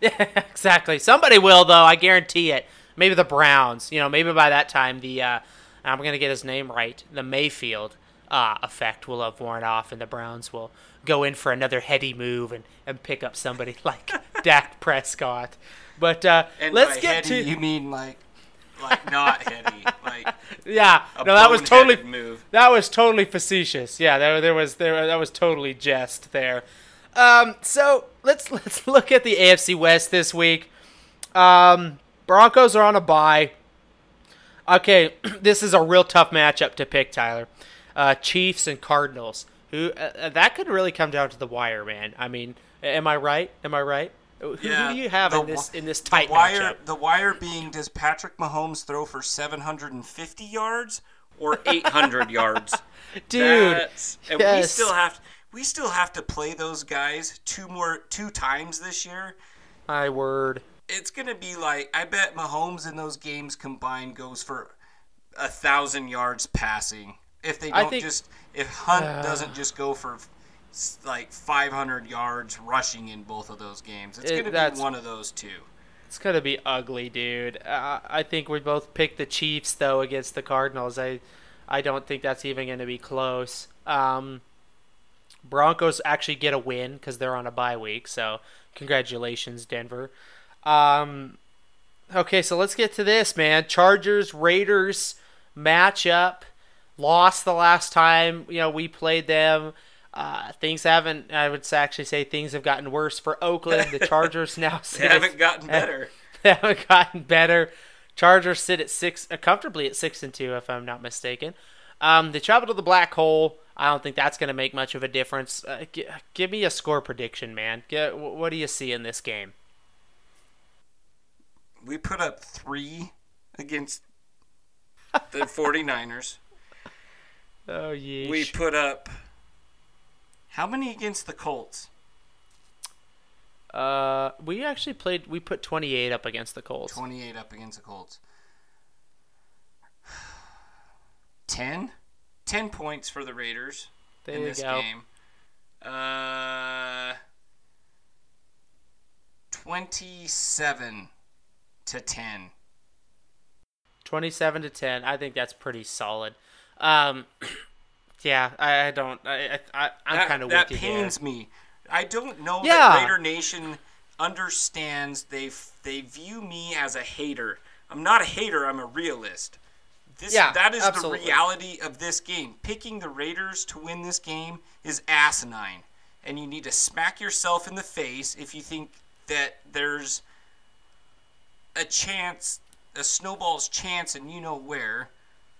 Yeah, exactly. Somebody will though. I guarantee it. Maybe the Browns. You know, maybe by that time the uh, I'm gonna get his name right. The Mayfield uh, effect will have worn off, and the Browns will go in for another heady move and, and pick up somebody like Dak Prescott. But uh, let's get heady, to you mean like like not heady, like yeah. No, that was totally move. that was totally facetious. Yeah, there there was there that was totally jest there. Um, so let's let's look at the AFC West this week. Um, Broncos are on a bye. Okay, this is a real tough matchup to pick, Tyler. Uh, Chiefs and Cardinals. Who uh, that could really come down to the wire, man. I mean, am I right? Am I right? Who, Yeah, who do you have the in this in this tight the wire, matchup? The wire being does Patrick Mahomes throw for 750 yards or 800 yards? Dude, That's- and we still have we still have to play those guys two more two times this year. My word. It's gonna be like I bet Mahomes in those games combined goes for a thousand yards passing. If they don't think- just if Hunt doesn't just go for like 500 yards rushing in both of those games, it's It- gonna be one of those two. It's gonna be ugly, dude. Uh, I think we both picked the Chiefs though against the Cardinals. I, I don't think that's even gonna be close. Um, Broncos actually get a win because they're on a bye week. So congratulations, Denver. Um, okay, so let's get to this, man. Chargers Raiders matchup. Lost the last time you know we played them. Uh, things haven't. I would actually say things have gotten worse for Oakland. The Chargers now sit haven't gotten better. they haven't gotten better. Chargers sit at six, uh, comfortably at six and two, if I'm not mistaken. Um, they travel to the black hole. I don't think that's going to make much of a difference. Uh, g- give me a score prediction, man. G- what do you see in this game? We put up three against the 49ers. Oh, yeesh. We put up how many against the Colts? uh, we actually played. We put 28 up against the Colts. 28 up against the Colts. 10? 10 points for the Raiders There in this go. game. Uh, 27 to 10. 27 to 10. I think that's pretty solid. Um, yeah, I, I don't. I, I, I'm kind of That with you here. pains me. I don't know Yeah. that Raider Nation understands. They they view me as a hater. I'm not a hater. I'm a realist. This Yeah, that is absolutely. the reality of this game. Picking the Raiders to win this game is asinine, and you need to smack yourself in the face if you think that there's a chance, a snowball's chance, and you know where,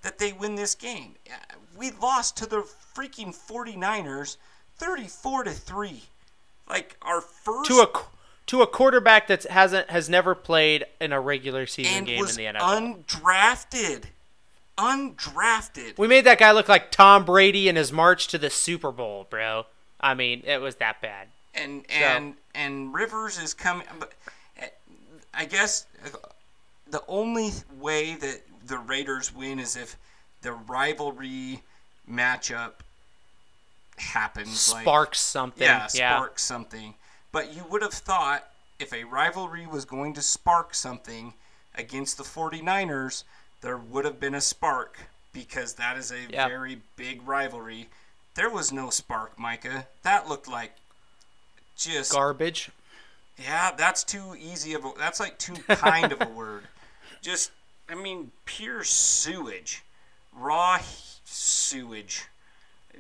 that they win this game. Uh, We lost to the freaking 49ers 34 to 3. Like our first to a to a quarterback that hasn't has never played in a regular season game in the NFL. undrafted. Undrafted. we made that guy look like Tom Brady in his march to the Super Bowl, bro. I mean, it was that bad. and and and Rivers is coming. But uh, I guess the only way that the Raiders win is if the rivalry matchup happens. like- Sparks something. yeah, Yeah. spark something. But you would have thought if a rivalry was going to spark something against the 49ers, there would have been a spark because that is a Yeah. very big rivalry. There was no spark, Micah. That looked like just Garbage. yeah, that's too easy of a that's like too kind of a word. Just I mean pure sewage. Raw sewage.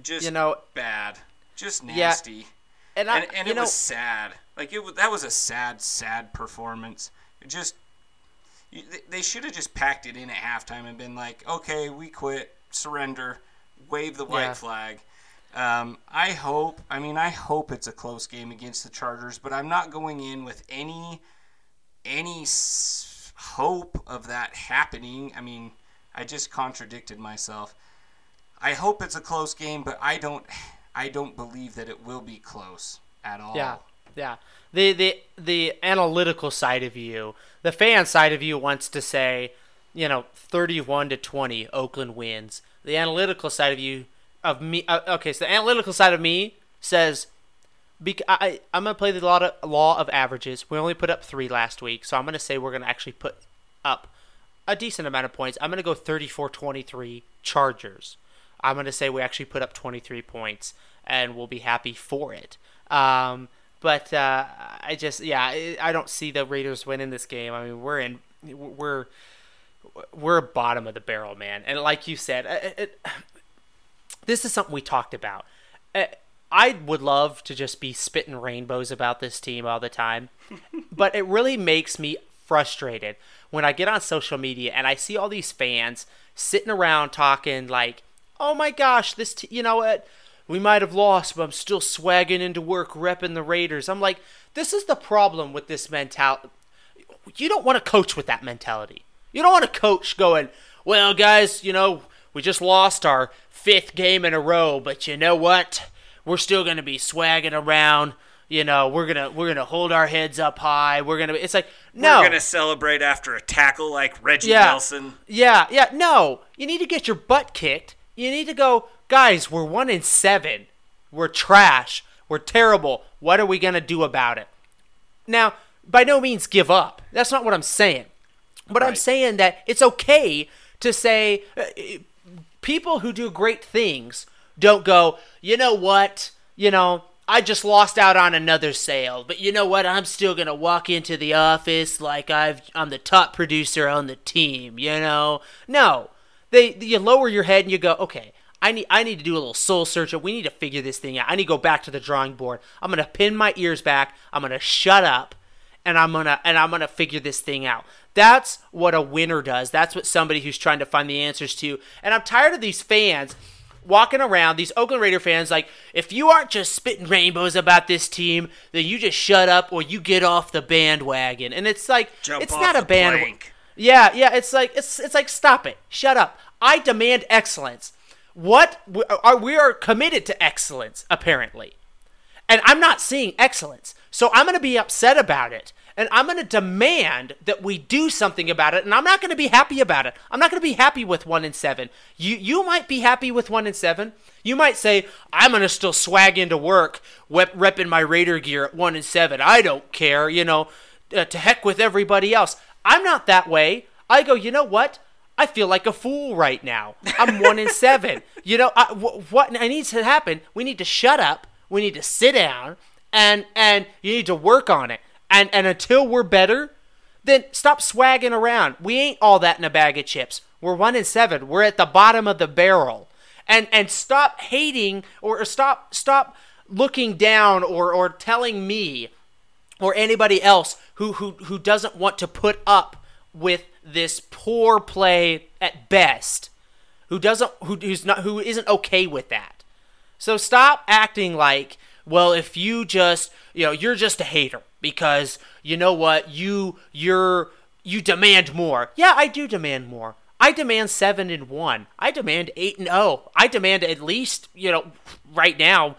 Just You know, bad. Just Yeah, nasty and I, and, and it know, was sad. Like it was, that was a sad, sad performance. It just they- they should have just packed it in at halftime and been like, okay, we quit, surrender, wave the white Yeah. flag. Um, I hope. I mean, I hope it's a close game against the Chargers, but I'm not going in with any any s- hope of that happening. I mean, I just contradicted myself. I hope it's a close game, but I don't. I don't believe that it will be close at all. Yeah, yeah. The the the analytical side of you, the fan side of you wants to say, you know, thirty-one to twenty, Oakland wins. The analytical side of you, of me, uh, okay, so the analytical side of me says, bec- I I'm gonna play the law of, law of averages. We only put up three last week, so I'm gonna say we're gonna actually put up a decent amount of points. I'm gonna go 34-23 Chargers. I'm gonna say we actually put up 23 points, and we'll be happy for it. Um, but uh, I just, yeah, I, don't see the Raiders winning this game. I mean, we're in, we're, we're bottom of the barrel, man. And like you said, it, it, this is something we talked about. Uh, I would love to just be spitting rainbows about this team all the time, but it really makes me frustrated when I get on social media and I see all these fans sitting around talking like, "Oh my gosh, this t- you know what? We might have lost, but I'm still swagging into work repping the Raiders." I'm like, "This is the problem with this mentality. You don't want to coach with that mentality. You don't want to coach going, "Well, guys, you know, we just lost our fifth game in a row, but you know what? We're still going to be swagging around. You know, we're gonna we're gonna hold our heads up high. We're gonna. It's like no. We're gonna celebrate after a tackle like Reggie Yeah. Nelson. Yeah, yeah, no. You need to get your butt kicked. You need to go, guys, we're one in seven. We're trash. We're terrible. What are we gonna do about it? Now, by no means give up. That's not what I'm saying. But I'm saying that it's okay to say uh, people who do great things don't go, you know what? You know, I just lost out on another sale, but you know what? I'm still going to walk into the office like I've I'm the top producer on the team, you know? No. They you lower your head and you go, "Okay, I need I need to do a little soul searching. We need to figure this thing out. I need to go back to the drawing board. I'm going to pin my ears back. I'm going to shut up and I'm gonna and I'm gonna figure this thing out. That's what a winner does. That's what somebody who's trying to find the answers to. And I'm tired of these fans walking around, these Oakland Raider fans, like, if you aren't just spitting rainbows about this team, then you just shut up or you get off the bandwagon. And it's like Jump it's not a bandwagon. Yeah, yeah, it's like it's it's like stop it. Shut up. I demand excellence. What we are we are committed to excellence apparently and I'm not seeing excellence. So I'm going to be upset about it. And I'm going to demand that we do something about it. And I'm not going to be happy about it. I'm not going to be happy with one in seven. You you might be happy with one in seven. You might say I'm going to still swag into work, wep- repping my Raider gear at one in seven. I don't care. You know, uh, to heck with everybody else. I'm not that way. I go, you know what? I feel like a fool right now. I'm one in seven. You know, I, w- what needs to happen? We need to shut up. We need to sit down, and and you need to work on it. And and until we're better, then stop swagging around. We ain't all that in a bag of chips. We're one in seven. We're at the bottom of the barrel. And and stop hating or, or stop stop looking down or or telling me or anybody else who who who doesn't want to put up with this poor play at best. Who doesn't who who's not who isn't okay with that. So stop acting like, well, if you just, you know, you're just a hater because you know what, you you're you demand more. Yeah, I do demand more. I demand 7 and 1. I demand 8 and 0. I demand at least, you know, right now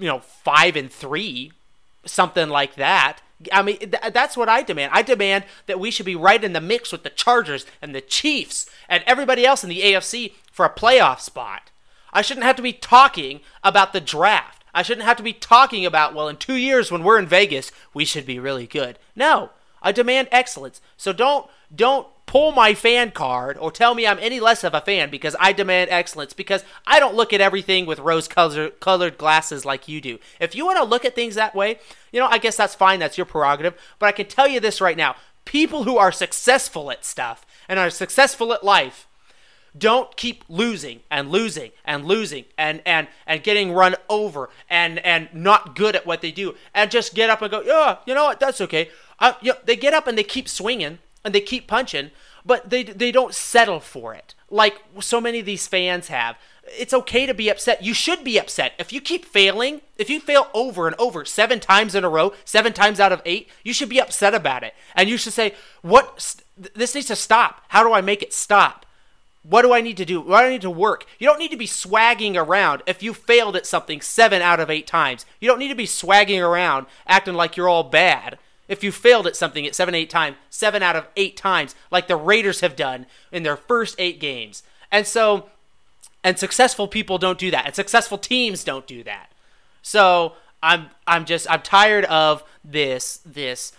you know, 5 and 3, something like that. I mean, th- that's what I demand. I demand that we should be right in the mix with the Chargers and the Chiefs and everybody else in the AFC for a playoff spot. I shouldn't have to be talking about the draft. I shouldn't have to be talking about, well, in two years when we're in Vegas, we should be really good. No, I demand excellence. So don't don't pull my fan card or tell me I'm any less of a fan because I demand excellence because I don't look at everything with rose colored glasses like you do. If you want to look at things that way, you know, I guess that's fine. That's your prerogative. But I can tell you this right now people who are successful at stuff and are successful at life don't keep losing and losing and losing and and and getting run over and and not good at what they do and just get up and go yeah you know what? That's okay. Uh, you know, they get up and they keep swinging and they keep punching but they they don't settle for it like so many of these fans have. It's okay to be upset. You should be upset. If you keep failing if you fail over and over seven times in a row seven times out of eight you should be upset about it. And you should say what this needs to stop. How do i make it stop what do I need to do? What do I need to work? You don't need to be swagging around if you failed at something seven out of eight times. You don't need to be swagging around acting like you're all bad if you failed at something at seven, eight times, seven out of eight times, like the Raiders have done in their first eight games. And so, and successful people don't do that, and successful teams don't do that. So I'm, I'm just, I'm tired of this, this.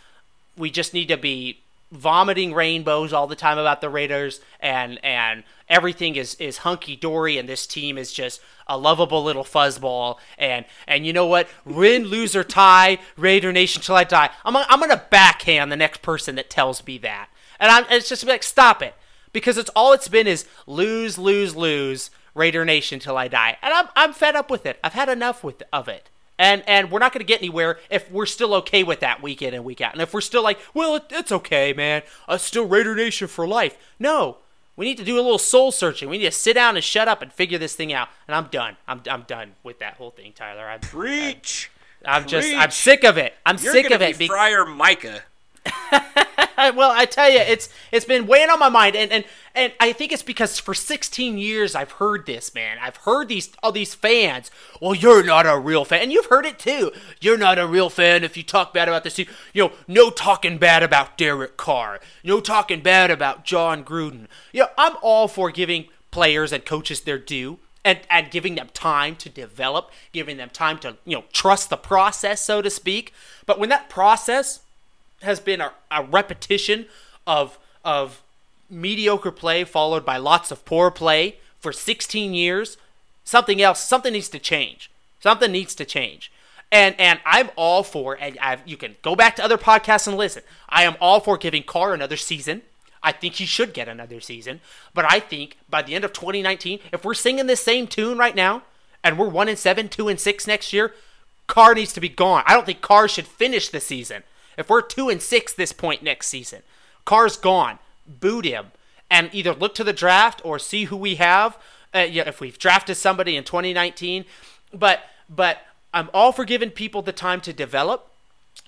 We just need to be vomiting rainbows all the time about the Raiders and and everything is is hunky dory and this team is just a lovable little fuzzball. And and you know what? Win lose or tie Raider Nation till I die I'm I'm gonna backhand the next person that tells me that. And I'm it's just like stop it. Because it's all it's been is lose lose lose Raider Nation till I die. And I'm I'm fed up with it. I've had enough with of it and and we're not going to get anywhere if we're still okay with that week in and week out. And if we're still like, well, it, it's okay, man. Uh, still Raider Nation for life. No, we need to do a little soul searching. We need to sit down and shut up and figure this thing out. And I'm done. I'm I'm done with that whole thing, Tyler. I'm, Preach. I'm, I'm just I'm sick of it. I'm You're sick of it. Be- Friar Micah. well, I tell you, it's it's been weighing on my mind, and and and I think it's because for 16 years I've heard this, man. I've heard these all these fans. Well, you're not a real fan, and you've heard it too. You're not a real fan if you talk bad about this team. You know, no talking bad about Derek Carr. No talking bad about Jon Gruden. You know, I'm all for giving players and coaches their due. And, and giving them time to develop, giving them time to, you know, trust the process, so to speak. But when that process has been a, a repetition of of mediocre play followed by lots of poor play for 16 years, something else, something needs to change. Something needs to change. And and I'm all for and I've, you can go back to other podcasts and listen. I am all for giving Carr another season. I think he should get another season. But I think by the end of 2019, if we're singing this same tune right now and we're 1 and 7, 2 and 6 next year, Carr needs to be gone. I don't think Carr should finish the season. If we're two and six this point next season, Carr's gone. Boot him, and either look to the draft or see who we have. Uh, if we've drafted somebody in 2019, but but I'm all for giving people the time to develop,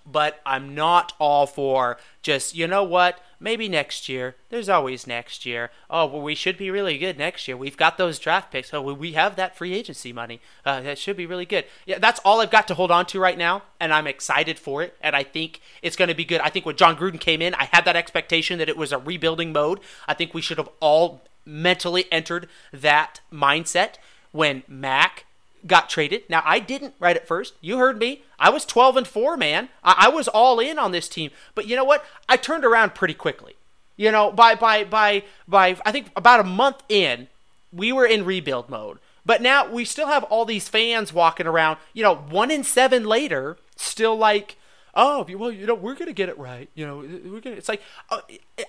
but I'm not all for just you know what maybe next year. There's always next year. Oh, well, we should be really good next year. We've got those draft picks. Oh, we have that free agency money. Uh, that should be really good. Yeah, that's all I've got to hold on to right now, and I'm excited for it. And I think it's going to be good. I think when Jon Gruden came in, I had that expectation that it was a rebuilding mode. I think we should have all mentally entered that mindset when Mack got traded. Now I didn't right at first. You heard me. I was 12 and 4, man. I, I was all in on this team. But you know what? I turned around pretty quickly. You know, by by by by I think about a month in, we were in rebuild mode. But now we still have all these fans walking around, you know, 1 in 7 later, still like oh, well, you know, we're gonna get it right. You know, we're gonna. It's like, uh,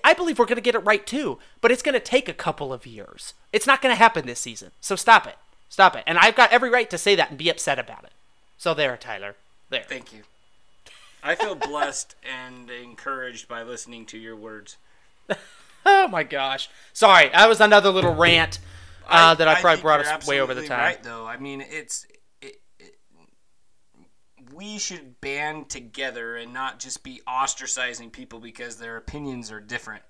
I believe we're gonna get it right too, but it's gonna take a couple of years. It's not gonna happen this season. So stop it, stop it. And I've got every right to say that and be upset about it. So there, Tyler. There. Thank you. I feel blessed and encouraged by listening to your words. oh my gosh. Sorry, that was another little rant uh, that I, probably brought us way over the time. Right, though. I mean, it's we should band together and not just be ostracizing people because their opinions are different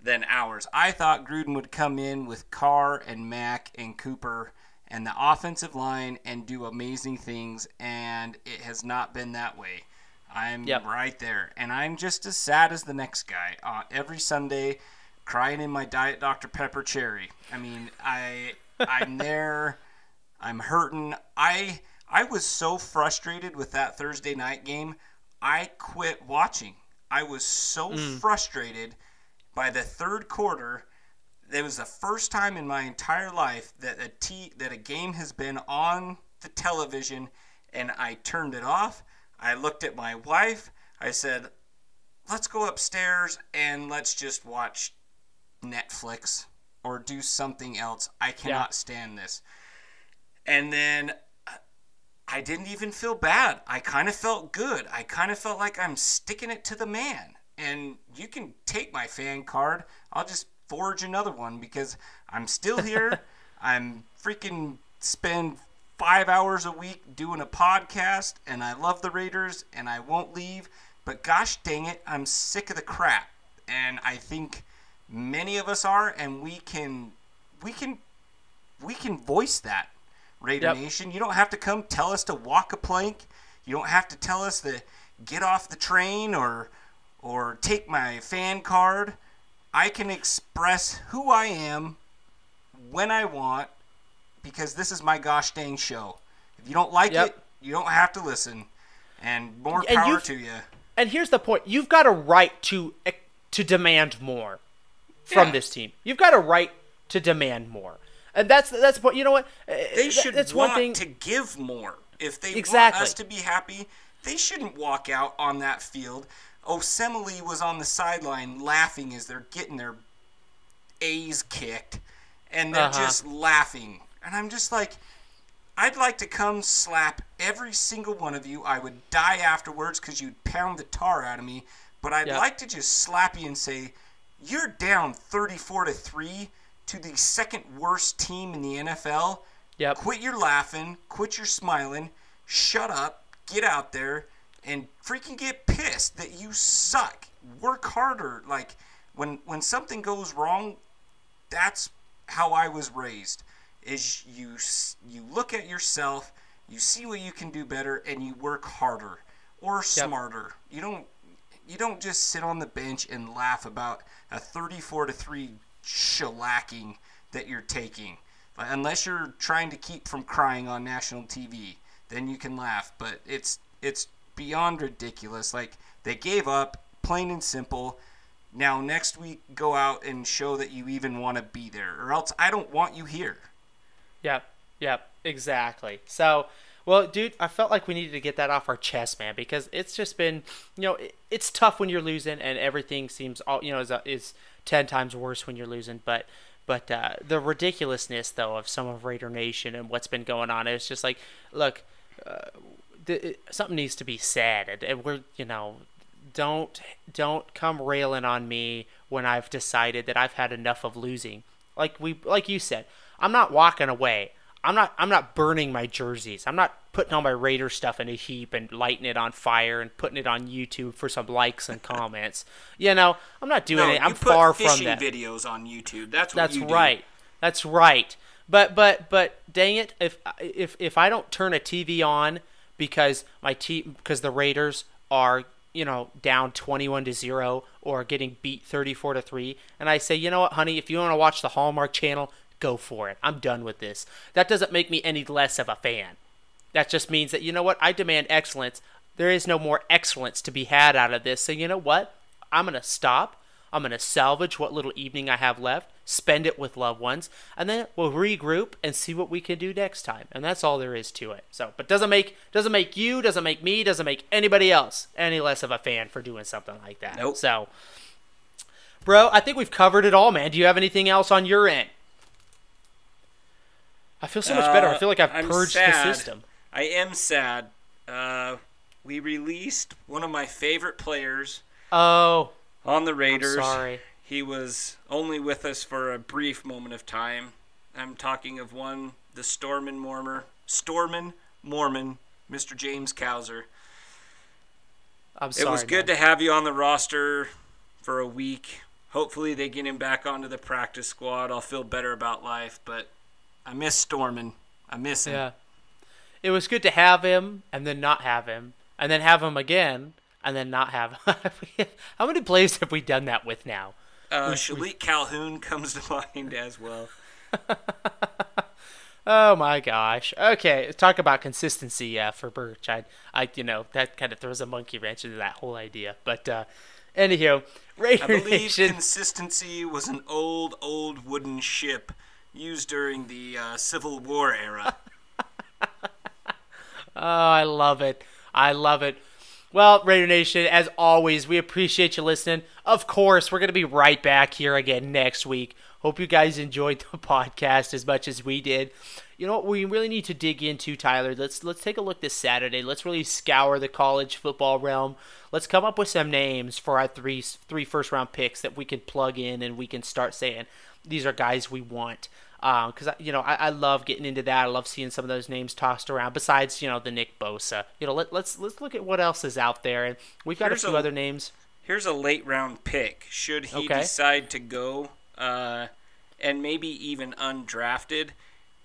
than ours. I thought Gruden would come in with Carr and Mack and Cooper and the offensive line and do amazing things, and it has not been that way. I'm yep. right there, and I'm just as sad as the next guy. Uh, every Sunday, crying in my Diet Dr Pepper cherry. I mean, I I'm there. I'm hurting. I I was so frustrated with that Thursday night game, I quit watching. I was so mm. frustrated by the third quarter. It was the first time in my entire life that a t that a game has been on the television and I turned it off. I looked at my wife. I said, "Let's go upstairs and let's just watch Netflix or do something else. I cannot yeah. stand this." And then uh, I didn't even feel bad. I kind of felt good. I kind of felt like I'm sticking it to the man. And you can take my fan card. I'll just forge another one because I'm still here. I'm freaking spend five hours a week doing a podcast, and I love the Raiders, and I won't leave. But gosh dang it, I'm sick of the crap, and I think many of us are, and we can, we can, we can voice that Raider yep. Nation. You don't have to come tell us to walk a plank. You don't have to tell us to get off the train or or take my fan card. I can express who I am when I want because this is my gosh dang show. If you don't like yep. it, you don't have to listen. And more and power to you. And here's the point: you've got a right to eh, to demand more from yeah. this team. You've got a right to demand more. And that's that's what you know what eh, they eh, should that's want one thing to give more. If they exactly. want us to be happy, they shouldn't walk out on that field. Osemele was on the sideline laughing as they're getting their A's kicked, and they're uh-huh. just laughing. And I'm just like, I'd like to come slap every single one of you. I would die afterwards because you'd pound the tar out of me. But I'd yep. like to just slap you and say, "You're down 34 to three to the second worst team in the NFL. Yep. Quit your laughing, quit your smiling, shut up, get out there, and freaking get pissed that you suck. Work harder. Like when when something goes wrong, that's how I was raised. Is you you look at yourself, you see what you can do better, and you work harder or smarter. Yep. You don't you don't just sit on the bench and laugh about a 34 to 3 shellacking that you're taking. Uh, unless you're trying to keep from crying on national TV, then you can laugh. But it's it's beyond ridiculous. Like they gave up, plain and simple. Now next week, go out and show that you even want to be there, or else I don't want you here. Yep, yep, exactly. So, well, dude, I felt like we needed to get that off our chest, man, because it's just been, you know, it, it's tough when you're losing and everything seems all, you know, is, is ten times worse when you're losing. But but uh, the ridiculousness though of some of Raider Nation and what's been going on, it's just like, look, uh, Uh, th- something needs to be said, and, and we're you know don't don't come railing on me when I've decided that I've had enough of losing. Like we like you said, I'm not walking away. I'm not I'm not burning my jerseys. I'm not putting all my Raider stuff in a heap and lighting it on fire and putting it on YouTube for some likes and comments. you know, I'm not doing no, it. I'm far from that. videos on YouTube. That's what That's right. That's right. But but but dang it, if if if I don't turn a TV on because my team because the Raiders are you know down 21 to 0 or getting beat 34 to 3 and I say, "You know what, honey, if you want to watch the Hallmark channel, go for it. I'm done with this. That doesn't make me any less of a fan. That just means that, you know what? I demand excellence. There is no more excellence to be had out of this. So, you know what? I'm going to stop. I'm going to salvage what little evening I have left, spend it with loved ones, and then we'll regroup and see what we can do next time. And that's all there is to it. So, but doesn't make doesn't make you, doesn't make me, doesn't make anybody else any less of a fan for doing something like that. Nope. So, bro, I think we've covered it all, man. Do you have anything else on your end? I feel so much better. I Uh, feel like I've I'm purged sad. the system. I am sad. Uh, we released one of my favorite players Oh, on the Raiders. sorry. He was only with us for a brief moment of time. I'm talking of one, the Stormin Mormon, Stormin Mormon, Mr. James Cowser. I'm sorry. It was good man. to have you on the roster for a week. Hopefully they get him back onto the practice squad. I'll feel better about life, but I miss Stormin. I miss him. Yeah. It was good to have him and then not have him and then have him again and then not have. How many plays have we done that with now? Uh, Shilique Calhoun comes to mind as well. Oh my gosh. Okay, talk about consistency. Yeah, for Birch, I, I, you know, that kind of throws a monkey wrench into that whole idea. But uh, anyhow, Raider I believe Nation. consistency was an old, old wooden ship used during the uh, Civil War era. Oh, I love it. I love it. Well, Raider Nation, as always, we appreciate you listening. Of course, we're going to be right back here again next week. Hope you guys enjoyed the podcast as much as we did. You know what we really need to dig into, Tyler? Let's let's take a look this Saturday. Let's really scour the college football realm. Let's come up with some names for our three three first round picks that we can plug in and we can start saying these are guys we want because you know I, I love getting into that. I love seeing some of those names tossed around. Besides, you know, the Nick Bosa. You know, let, let's let's look at what else is out there, and we've got Here's a few a- other names. Here's a late round pick. Should he Okay. decide to go, uh, and maybe even undrafted,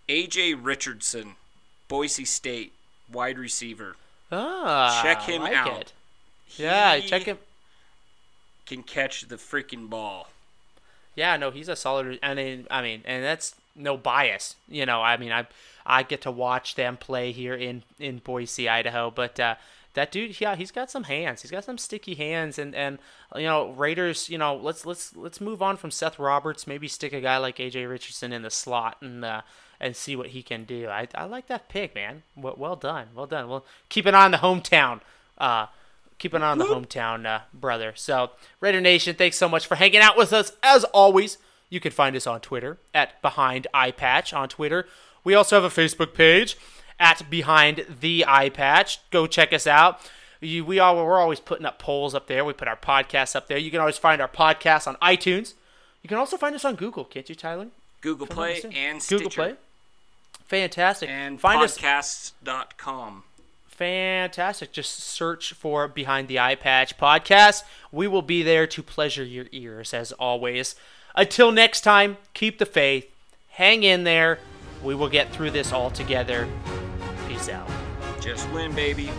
AJ Richardson, Boise State wide receiver. Ah, Check him like out. It. Yeah, He check him. Can catch the freaking ball. Yeah, no, he's a solid. I mean, I mean, and that's no bias. You know, I mean, I I get to watch them play here in in Boise, Idaho, but uh, that dude, yeah, he's got some hands. He's got some sticky hands, and and you know, Raiders. You know, let's let's let's move on from Seth Roberts. Maybe stick a guy like AJ Richardson in the slot and. Uh, and see what he can do. I, I like that pick, man. Well, well done, well done. Well, keep an eye on the hometown. Uh, keep an eye on the hometown uh, brother. So, Raider Nation, thanks so much for hanging out with us. As always, you can find us on Twitter at Behind Eye Patch on Twitter. We also have a Facebook page at Behind the Eye Patch. Go check us out. You, we are we're always putting up polls up there. We put our podcasts up there. You can always find our podcasts on iTunes. You can also find us on Google, can't you, Tyler? Google Play and Stitcher. Google Play. Fantastic. And find us podcasts.com. Fantastic. Just search for Behind the Eye Patch podcast. We will be there to pleasure your ears as always. Until next time, keep the faith. Hang in there. We will get through this all together. Peace out. Just win, baby.